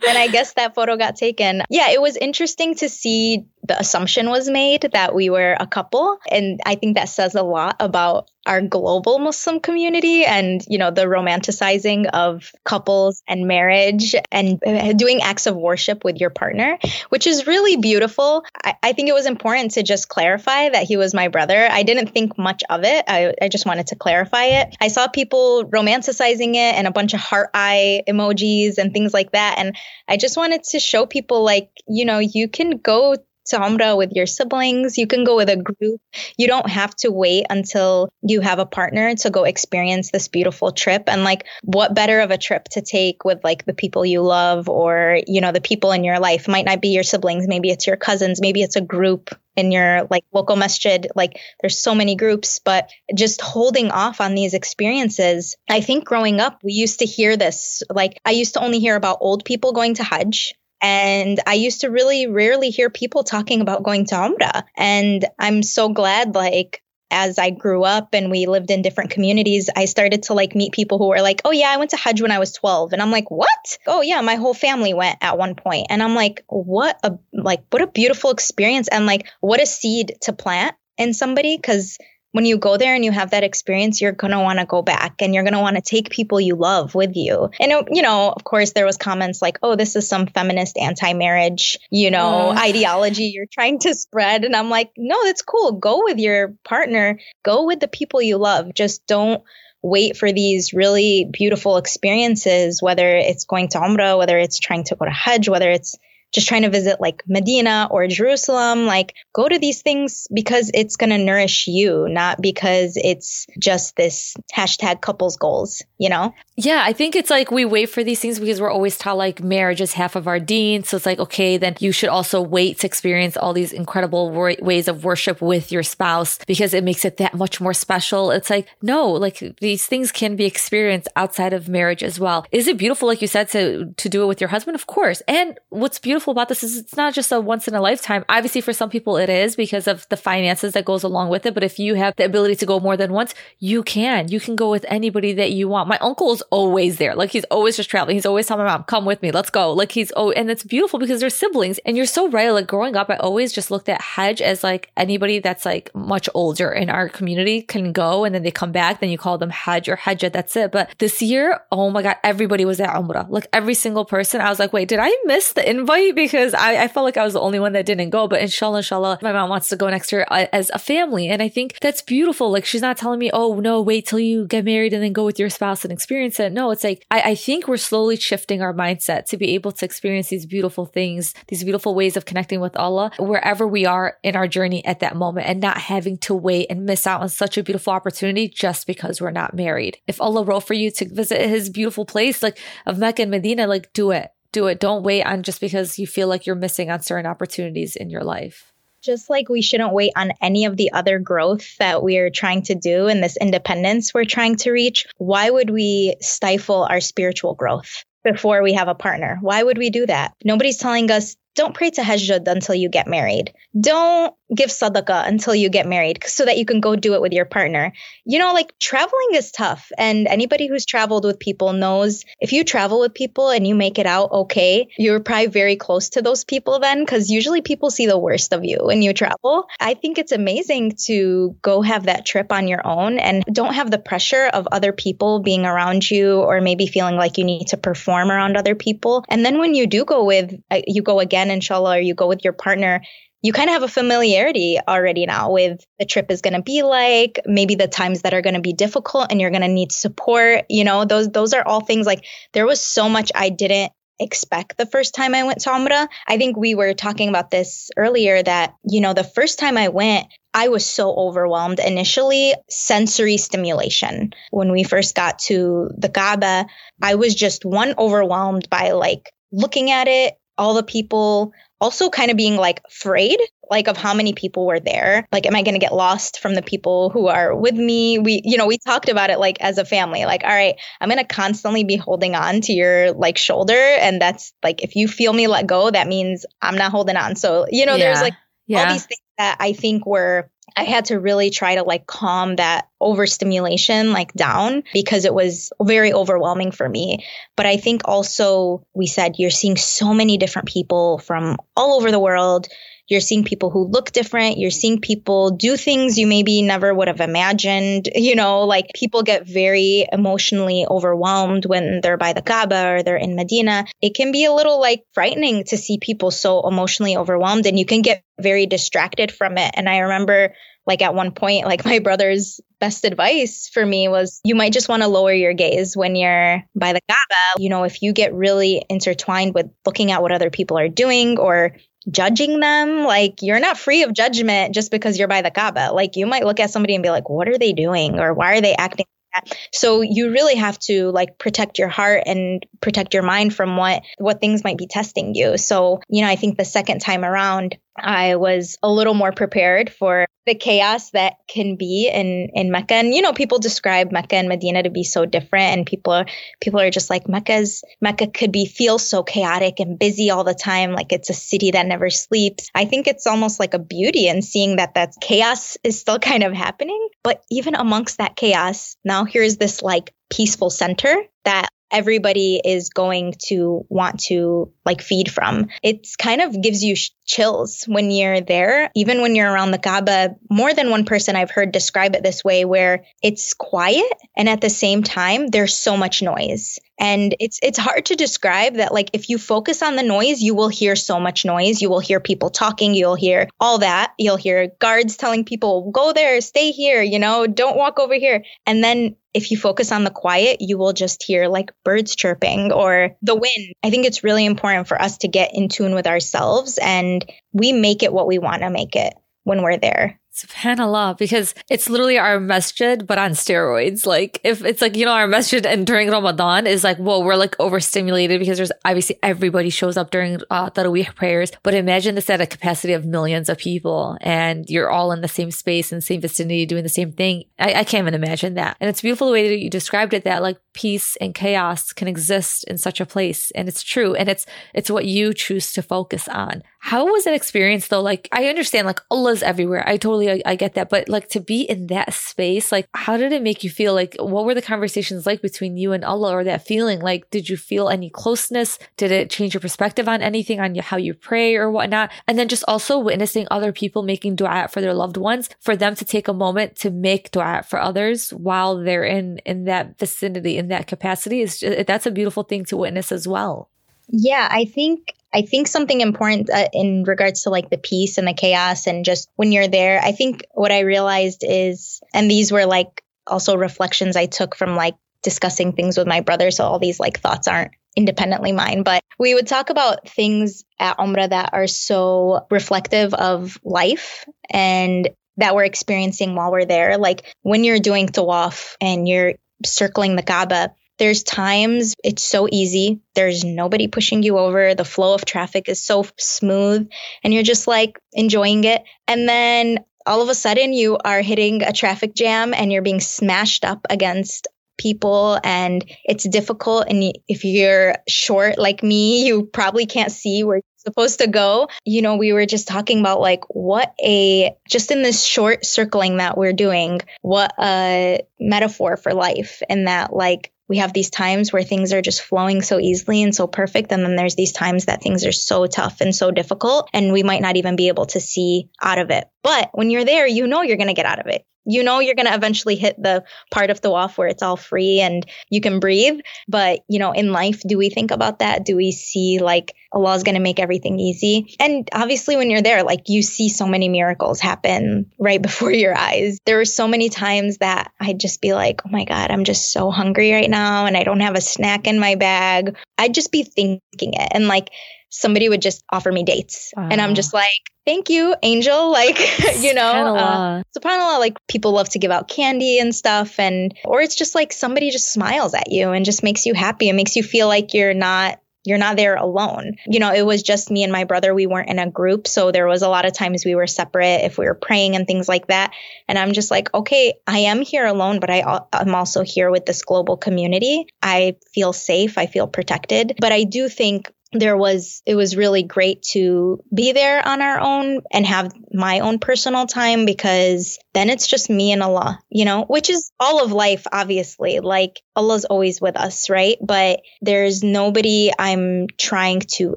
and I guess that photo got taken. Yeah, it was interesting to see the assumption was made that we were a couple. And I think that says a lot about our global Muslim community and, you know, the romanticizing of couples and marriage and doing acts of worship with your partner, which is really beautiful. I, I think it was important to just clarify that he was my brother. I didn't think much of it. I, I just wanted to clarify it. I saw people romanticizing it and a bunch of heart eye emojis and things like that. And I just wanted to show people, like, you know, you can go to Umrah with your siblings. You can go with a group. You don't have to wait until you have a partner to go experience this beautiful trip. And like, what better of a trip to take with like the people you love or, you know, the people in your life? Might not be your siblings. Maybe it's your cousins. Maybe it's a group in your like local masjid. Like, there's so many groups, but just holding off on these experiences. I think growing up, we used to hear this. Like, I used to only hear about old people going to Hajj and I used to really rarely hear people talking about going to Umrah. And I'm so glad, like, as I grew up and we lived in different communities, I started to like meet people who were like, oh, yeah, I went to Hajj when I was 12. And I'm like, what? Oh, yeah, my whole family went at one point. And I'm like, what a, like, what a beautiful experience. And like, what a seed to plant in somebody. Cause when you go there and you have that experience, you're going to want to go back and you're going to want to take people you love with you. And, it, you know, of course, there was comments like, oh, this is some feminist anti-marriage, you know, ideology you're trying to spread. And I'm like, no, that's cool. Go with your partner. Go with the people you love. Just don't wait for these really beautiful experiences, whether it's going to Umrah, whether it's trying to go to Hajj, whether it's just trying to visit like Medina or Jerusalem, like go to these things because it's going to nourish you, not because it's just this hashtag couples goals, you know? Yeah, I think it's like we wait for these things because we're always taught like marriage is half of our deen. So it's like, okay, then you should also wait to experience all these incredible ways of worship with your spouse because it makes it that much more special. It's like, no, like these things can be experienced outside of marriage as well. Is it beautiful, like you said, to, to do it with your husband? Of course. And what's beautiful beautiful about this is it's not just a once in a lifetime. Obviously, for some people it is because of the finances that goes along with it. But if you have the ability to go more than once, you can. You can go with anybody that you want. My uncle is always there. Like he's always just traveling. He's always telling my mom, come with me. Let's go. Like he's, oh, and it's beautiful because they're siblings. And you're so right. Like growing up, I always just looked at Hajj as like anybody that's like much older in our community can go and then they come back. Then you call them Hajj or Hajjah. That's it. But this year, oh my God, everybody was at Umrah. Like every single person. I was like, wait, did I miss the invite? Because I, I felt like I was the only one that didn't go. But inshallah, inshallah, my mom wants to go next year uh, as a family. And I think that's beautiful. Like she's not telling me, oh no, wait till you get married and then go with your spouse and experience it. No, it's like, I, I think we're slowly shifting our mindset to be able to experience these beautiful things, these beautiful ways of connecting with Allah wherever we are in our journey at that moment and not having to wait and miss out on such a beautiful opportunity just because we're not married. If Allah wrote for you to visit his beautiful place, like of Mecca and Medina, like do it. Do it. Don't wait on just because you feel like you're missing on certain opportunities in your life just like we shouldn't wait on any of the other growth that we're trying to do and this independence we're trying to reach, why would we stifle our spiritual growth? Before we have a partner. Why would we do that? Nobody's telling us don't pray tahajjud until you get married. Don't give sadaqah until you get married so that you can go do it with your partner. You know, like traveling is tough. And anybody who's traveled with people knows if you travel with people and you make it out okay, you're probably very close to those people then because usually people see the worst of you when you travel. I think it's amazing to go have that trip on your own and don't have the pressure of other people being around you or maybe feeling like you need to perform around other people. And then when you do go with, uh, you go again, inshallah, or you go with your partner, you kind of have a familiarity already now with the trip is going to be like maybe the times that are going to be difficult and you're going to need support you know those those are all things like there was so much i didn't expect the first time i went to umrah i think we were talking about this earlier that you know the first time i went I was so overwhelmed initially. Sensory stimulation. When we first got to the Kaaba, I was just one overwhelmed by like looking at it, all the people, also kind of being like afraid like of how many people were there like am i going to get lost from the people who are with me we you know we talked about it like as a family like all right i'm going to constantly be holding on to your like shoulder and that's like if you feel me let go that means i'm not holding on so you know yeah. there's like yeah. all these things that i think were I had to really try to like calm that overstimulation like down because it was very overwhelming for me. But I think also we said you're seeing so many different people from all over the world. You're seeing people who look different. You're seeing people do things you maybe never would have imagined. You know, like people get very emotionally overwhelmed when they're by the Kaaba or they're in Medina. It can be a little like frightening to see people so emotionally overwhelmed and you can get very distracted from it. And I remember like at one point, like my brother's best advice for me was you might just want to lower your gaze when you're by the Kaaba. You know, if you get really intertwined with looking at what other people are doing or judging them. Like you're not free of judgment just because you're by the Kaaba. Like you might look at somebody and be like, what are they doing? Or why are they acting like that? so you really have to like protect your heart and protect your mind from what what things might be testing you. So, you know, I think the second time around I was a little more prepared for the chaos that can be in in Mecca. And you know, people describe Mecca and Medina to be so different, and people are people are just like Mecca's Mecca could be feel so chaotic and busy all the time, like it's a city that never sleeps. I think it's almost like a beauty in seeing that that chaos is still kind of happening, but even amongst that chaos, now here's this like peaceful center that everybody is going to want to like feed from. It's kind of gives you sh- chills when you're there. Even when you're around the Kaaba, more than one person I've heard describe it this way where it's quiet and at the same time there's so much noise. And it's it's hard to describe that like if you focus on the noise, you will hear so much noise. You will hear people talking, you'll hear all that. You'll hear guards telling people, "Go there, stay here, you know, don't walk over here." And then if you focus on the quiet, you will just hear like birds chirping or the wind. I think it's really important for us to get in tune with ourselves and we make it what we want to make it when we're there. SubhanAllah, because it's literally our masjid, but on steroids. Like, if it's like, you know, our masjid and during Ramadan is like, whoa, we're like overstimulated because there's obviously everybody shows up during uh, Taraweeh prayers. But imagine this at a capacity of millions of people and you're all in the same space and same vicinity doing the same thing. I, I can't even imagine that. And it's beautiful the way that you described it that like peace and chaos can exist in such a place. And it's true. And it's, it's what you choose to focus on. How was that experience though? Like, I understand like Allah's everywhere. I totally, I, I, get that. But like to be in that space, like, how did it make you feel? Like, what were the conversations like between you and Allah or that feeling? Like, did you feel any closeness? Did it change your perspective on anything, on how you pray or whatnot? And then just also witnessing other people making dua for their loved ones, for them to take a moment to make dua for others while they're in, in that vicinity, in that capacity is, that's a beautiful thing to witness as well. Yeah, I think I think something important uh, in regards to like the peace and the chaos and just when you're there, I think what I realized is, and these were like also reflections I took from like discussing things with my brother. So all these like thoughts aren't independently mine, but we would talk about things at Umrah that are so reflective of life and that we're experiencing while we're there. Like when you're doing tawaf and you're circling the Kaaba, there's times it's so easy. There's nobody pushing you over. The flow of traffic is so smooth and you're just like enjoying it. And then all of a sudden you are hitting a traffic jam and you're being smashed up against people and it's difficult and if you're short like me you probably can't see where you're supposed to go you know we were just talking about like what a just in this short circling that we're doing what a metaphor for life and that like we have these times where things are just flowing so easily and so perfect. And then there's these times that things are so tough and so difficult, and we might not even be able to see out of it. But when you're there, you know you're going to get out of it you know you're going to eventually hit the part of the tawaf where it's all free and you can breathe. But you know in life do we think about that? Do we see like allah is going to make everything easy? And obviously when you're there like you see so many miracles happen right before your eyes. There were so many times that i'd just be like oh my god i'm just so hungry right now and i don't have a snack in my bag. I'd just be thinking it and like somebody would just offer me dates. Uh, and I'm just like, thank you, angel. Like, you know, uh, subhanAllah, like people love to give out candy and stuff. And, or it's just like somebody just smiles at you and just makes you happy and makes you feel like you're not you're not there alone. You know, it was just me and my brother. We weren't in a group. So there was a lot of times we were separate if we were praying and things like that. And I'm just like, okay, I am here alone, but I, I'm also here with this global community. I feel safe. I feel protected. But I do think there was it was really great to be there on our own and have my own personal time because then it's just me and Allah, you know, which is all of life obviously. Like Allah's always with us, right? But there's nobody I'm trying to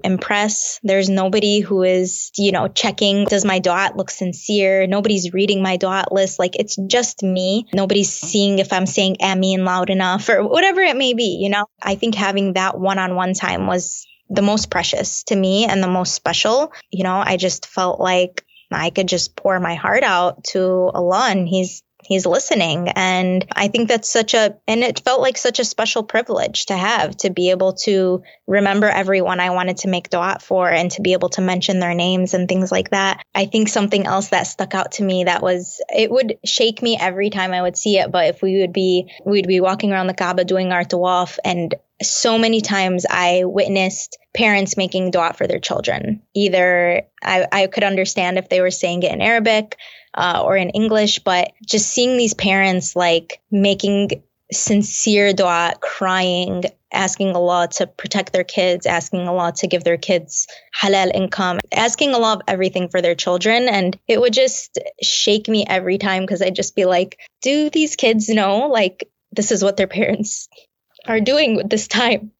impress. There's nobody who is, you know, checking does my dua look sincere? Nobody's reading my dua list. Like it's just me. Nobody's mm-hmm. seeing if I'm saying Ameen loud enough or whatever it may be, you know. I think having that one-on-one time was the most precious to me and the most special. You know, I just felt like I could just pour my heart out to Allah and he's he's listening and i think that's such a and it felt like such a special privilege to have to be able to remember everyone i wanted to make dua for and to be able to mention their names and things like that i think something else that stuck out to me that was it would shake me every time i would see it but if we would be we'd be walking around the kaaba doing our tawaf and so many times I witnessed parents making dua for their children. Either I, I could understand if they were saying it in Arabic uh, or in English, but just seeing these parents like making sincere dua, crying, asking Allah to protect their kids, asking Allah to give their kids halal income, asking Allah of everything for their children. And it would just shake me every time because I'd just be like, do these kids know like this is what their parents are doing with this time.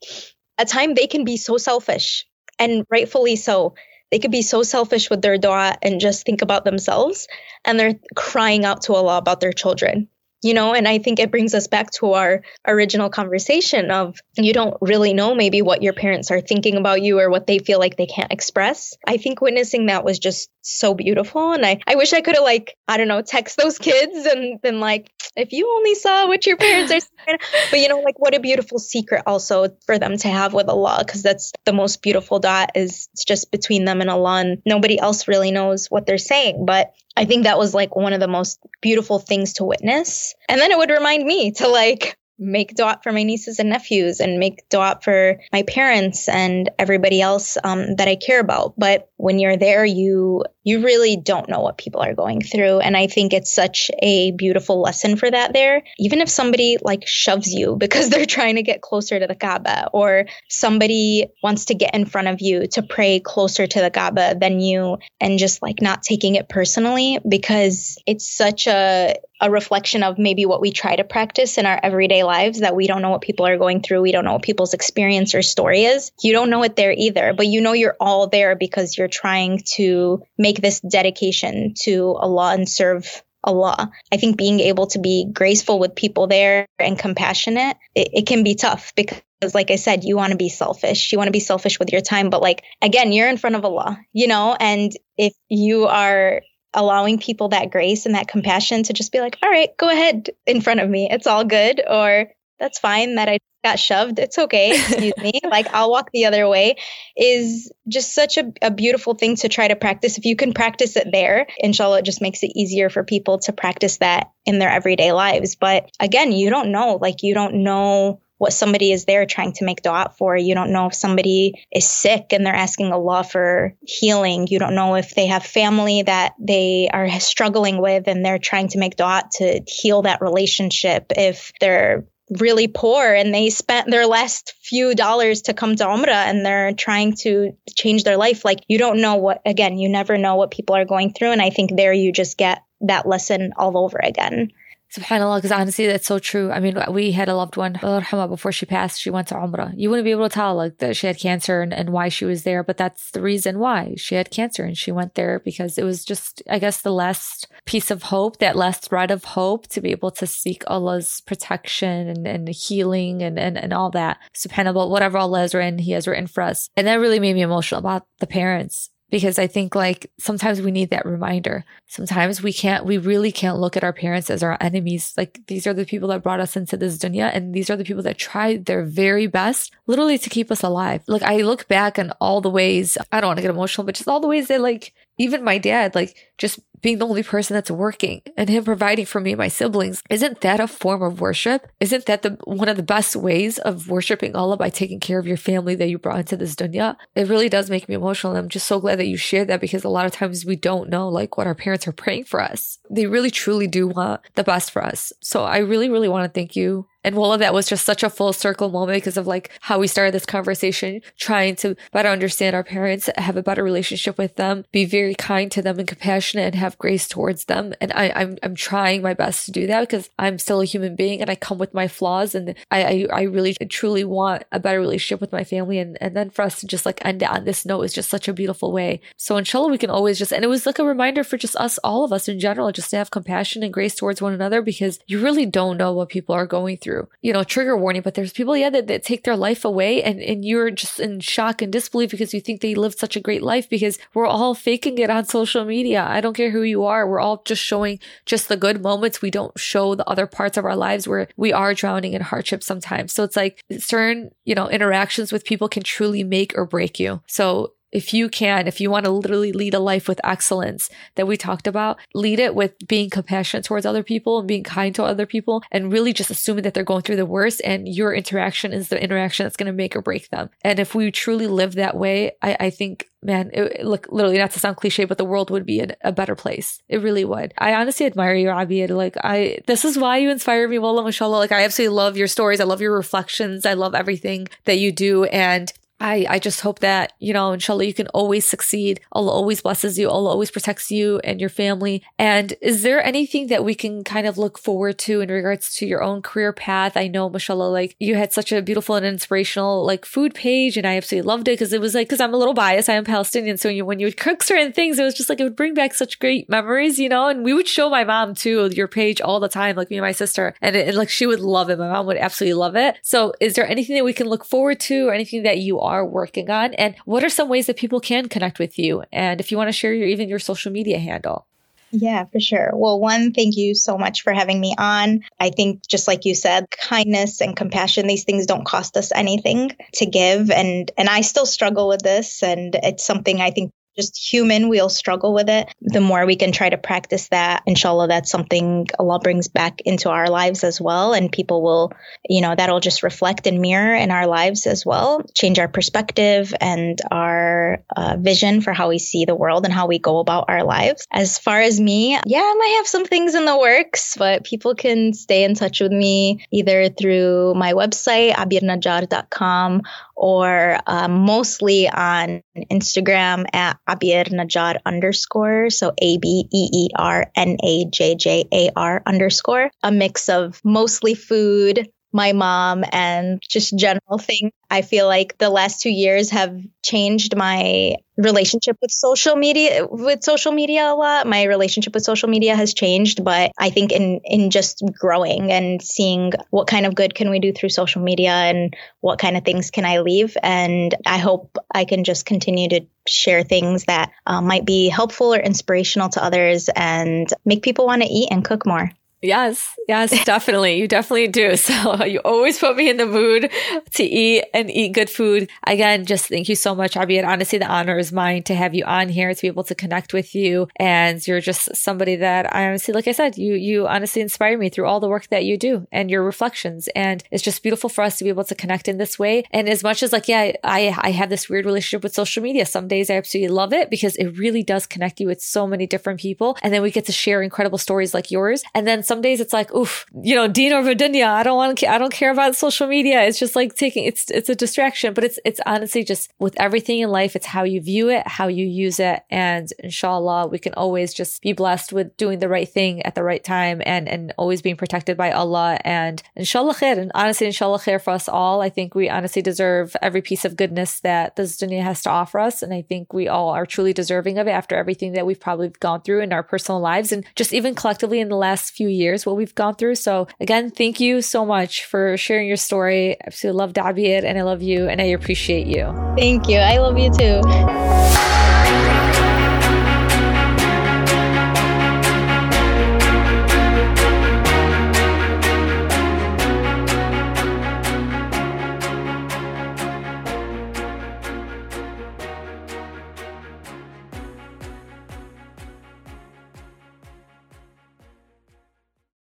At time they can be so selfish and rightfully so. They could be so selfish with their dua and just think about themselves and they're crying out to Allah about their children. You know, and I think it brings us back to our original conversation of you don't really know maybe what your parents are thinking about you or what they feel like they can't express. I think witnessing that was just so beautiful. And I, I wish I could have like, I don't know, text those kids and been like, if you only saw what your parents are saying. But you know, like what a beautiful secret also for them to have with Allah, because that's the most beautiful dua is it's just between them and Allah and nobody else really knows what they're saying. But I think that was like one of the most beautiful things to witness. And then it would remind me to like make dua for my nieces and nephews and make dua for my parents and everybody else um, that I care about. But when you're there, you you really don't know what people are going through, and I think it's such a beautiful lesson for that. There, even if somebody like shoves you because they're trying to get closer to the Kaaba, or somebody wants to get in front of you to pray closer to the Kaaba than you, and just like not taking it personally because it's such a a reflection of maybe what we try to practice in our everyday lives that we don't know what people are going through. We don't know what people's experience or story is. You don't know it there either, but you know you're all there because you're trying to make this dedication to Allah and serve Allah. I think being able to be graceful with people there and compassionate, it, it can be tough because like I said, you want to be selfish. You want to be selfish with your time. But like, again, you're in front of Allah, you know, and if you are allowing people that grace and that compassion to just be like, all right, go ahead in front of me. It's all good. Or that's fine that I got shoved. It's okay. Excuse me. Like I'll walk the other way is just such a, a beautiful thing to try to practice. If you can practice it there, inshallah, it just makes it easier for people to practice that in their everyday lives. But again, you don't know, like you don't know what somebody is there trying to make dua for. You don't know if somebody is sick and they're asking Allah for healing. You don't know if they have family that they are struggling with and they're trying to make dua to heal that relationship. If they're really poor and they spent their last few dollars to come to Umrah and they're trying to change their life. Like you don't know what, again, you never know what people are going through. And I think there you just get that lesson all over again. SubhanAllah, because honestly, that's so true. I mean, we had a loved one, before she passed, she went to Umrah. You wouldn't be able to tell like that she had cancer and, and why she was there, but that's the reason why she had cancer and she went there because it was just, I guess, the last piece of hope, that last thread of hope to be able to seek Allah's protection and, and healing and, and, and all that. SubhanAllah, whatever Allah has written, He has written for us. And that really made me emotional about the parents because I think like sometimes we need that reminder. Sometimes we can't, we really can't look at our parents as our enemies. Like these are the people that brought us into this dunya and these are the people that tried their very best literally to keep us alive. Like I look back on all the ways, I don't want to get emotional, but just all the ways that like even my dad, like just being the only person that's working and him providing for me and my siblings, isn't that a form of worship? Isn't that the one of the best ways of worshiping Allah by taking care of your family that you brought into this dunya? It really does make me emotional. And I'm just so glad that you shared that because a lot of times we don't know like what our parents are praying for us. They really truly do want the best for us. So I really, really want to thank you and all that was just such a full circle moment because of like how we started this conversation, trying to better understand our parents, have a better relationship with them, be very kind to them and compassionate and have grace towards them. And I, I'm, I'm trying my best to do that because I'm still a human being and I come with my flaws and I, I, I really truly want a better relationship with my family. And, and then for us to just like end it on this note is just such a beautiful way. So inshallah, we can always just, and it was like a reminder for just us, all of us in general, just to have compassion and grace towards one another because you really don't know what people are going through through. You know, trigger warning, but there's people, yeah, that, that take their life away and, and you're just in shock and disbelief because you think they lived such a great life because we're all faking it on social media. I don't care who you are. We're all just showing just the good moments. We don't show the other parts of our lives where we are drowning in hardship sometimes. So it's like certain, you know, interactions with people can truly make or break you. So if you can, if you want to literally lead a life with excellence that we talked about, lead it with being compassionate towards other people and being kind to other people and really just assuming that they're going through the worst and your interaction is the interaction that's going to make or break them. And if we truly live that way, I, I think man, it, look, literally not to sound cliche, but the world would be a, a better place. It really would. I honestly admire you, Abeer. Like, I, this is why you inspire me, Wallah, mashallah. Like, I absolutely love your stories. I love your reflections. I love everything that you do. And I, I just hope that, you know, inshallah, you can always succeed. Allah always blesses you. Allah always protects you and your family. And is there anything that we can kind of look forward to in regards to your own career path? I know, mashallah, like you had such a beautiful and inspirational like food page and I absolutely loved it because it was like, because I'm a little biased. I am Palestinian. So you, when you would cook certain things, it was just like, it would bring back such great memories, you know, and we would show my mom too, your page all the time, like me and my sister. And, it, and like she would love it. My mom would absolutely love it. So is there anything that we can look forward to or anything that you are working on? And what are some ways that people can connect with you? And if you want to share your even your social media handle. Yeah, for sure. Well, one, thank you so much for having me on. I think just like you said, kindness and compassion, these things don't cost us anything to give and and I still struggle with this and it's something I think just human, we'll struggle with it. The more we can try to practice that, inshallah, that's something Allah brings back into our lives as well. And people will, you know, that'll just reflect and mirror in our lives as well, change our perspective and our uh, vision for how we see the world and how we go about our lives. As far as me, yeah, I might have some things in the works, but people can stay in touch with me either through my website, abirnajjar.com, or uh, mostly on Instagram at Abeer Najjar underscore. So A B E E R N A J J A R underscore. A mix of mostly food, my mom and just general thing. I feel like the last two years have changed my relationship with social media with social media a lot. My relationship with social media has changed, but I think in in just growing and seeing what kind of good can we do through social media and what kind of things can I leave and I hope I can just continue to share things that uh, might be helpful or inspirational to others and make people want to eat and cook more. Yes, yes, definitely. You definitely do. So you always put me in the mood to eat and eat good food. Again, just thank you so much, Abeer. Honestly, the honor is mine to have you on here to be able to connect with you. And you're just somebody that I honestly, like I said, you you honestly inspire me through all the work that you do and your reflections. And it's just beautiful for us to be able to connect in this way. And as much as like, yeah, I I have this weird relationship with social media. Some days I absolutely love it because it really does connect you with so many different people. And then we get to share incredible stories like yours. And then some days it's like, oof, you know, Deen or Dunya. I don't want to, I don't care about social media. It's just like taking, it's, it's a distraction, but it's, it's honestly just with everything in life, it's how you view it, how you use it. And inshallah, we can always just be blessed with doing the right thing at the right time and, and always being protected by Allah. And inshallah khair. And honestly, inshallah khair for us all. I think we honestly deserve every piece of goodness that this dunya has to offer us. And I think we all are truly deserving of it after everything that we've probably gone through in our personal lives and just even collectively in the last few years, what we've gone through. So again, thank you so much for sharing your story. I absolutely love Dabiet and I love you and I appreciate you. Thank you. I love you too.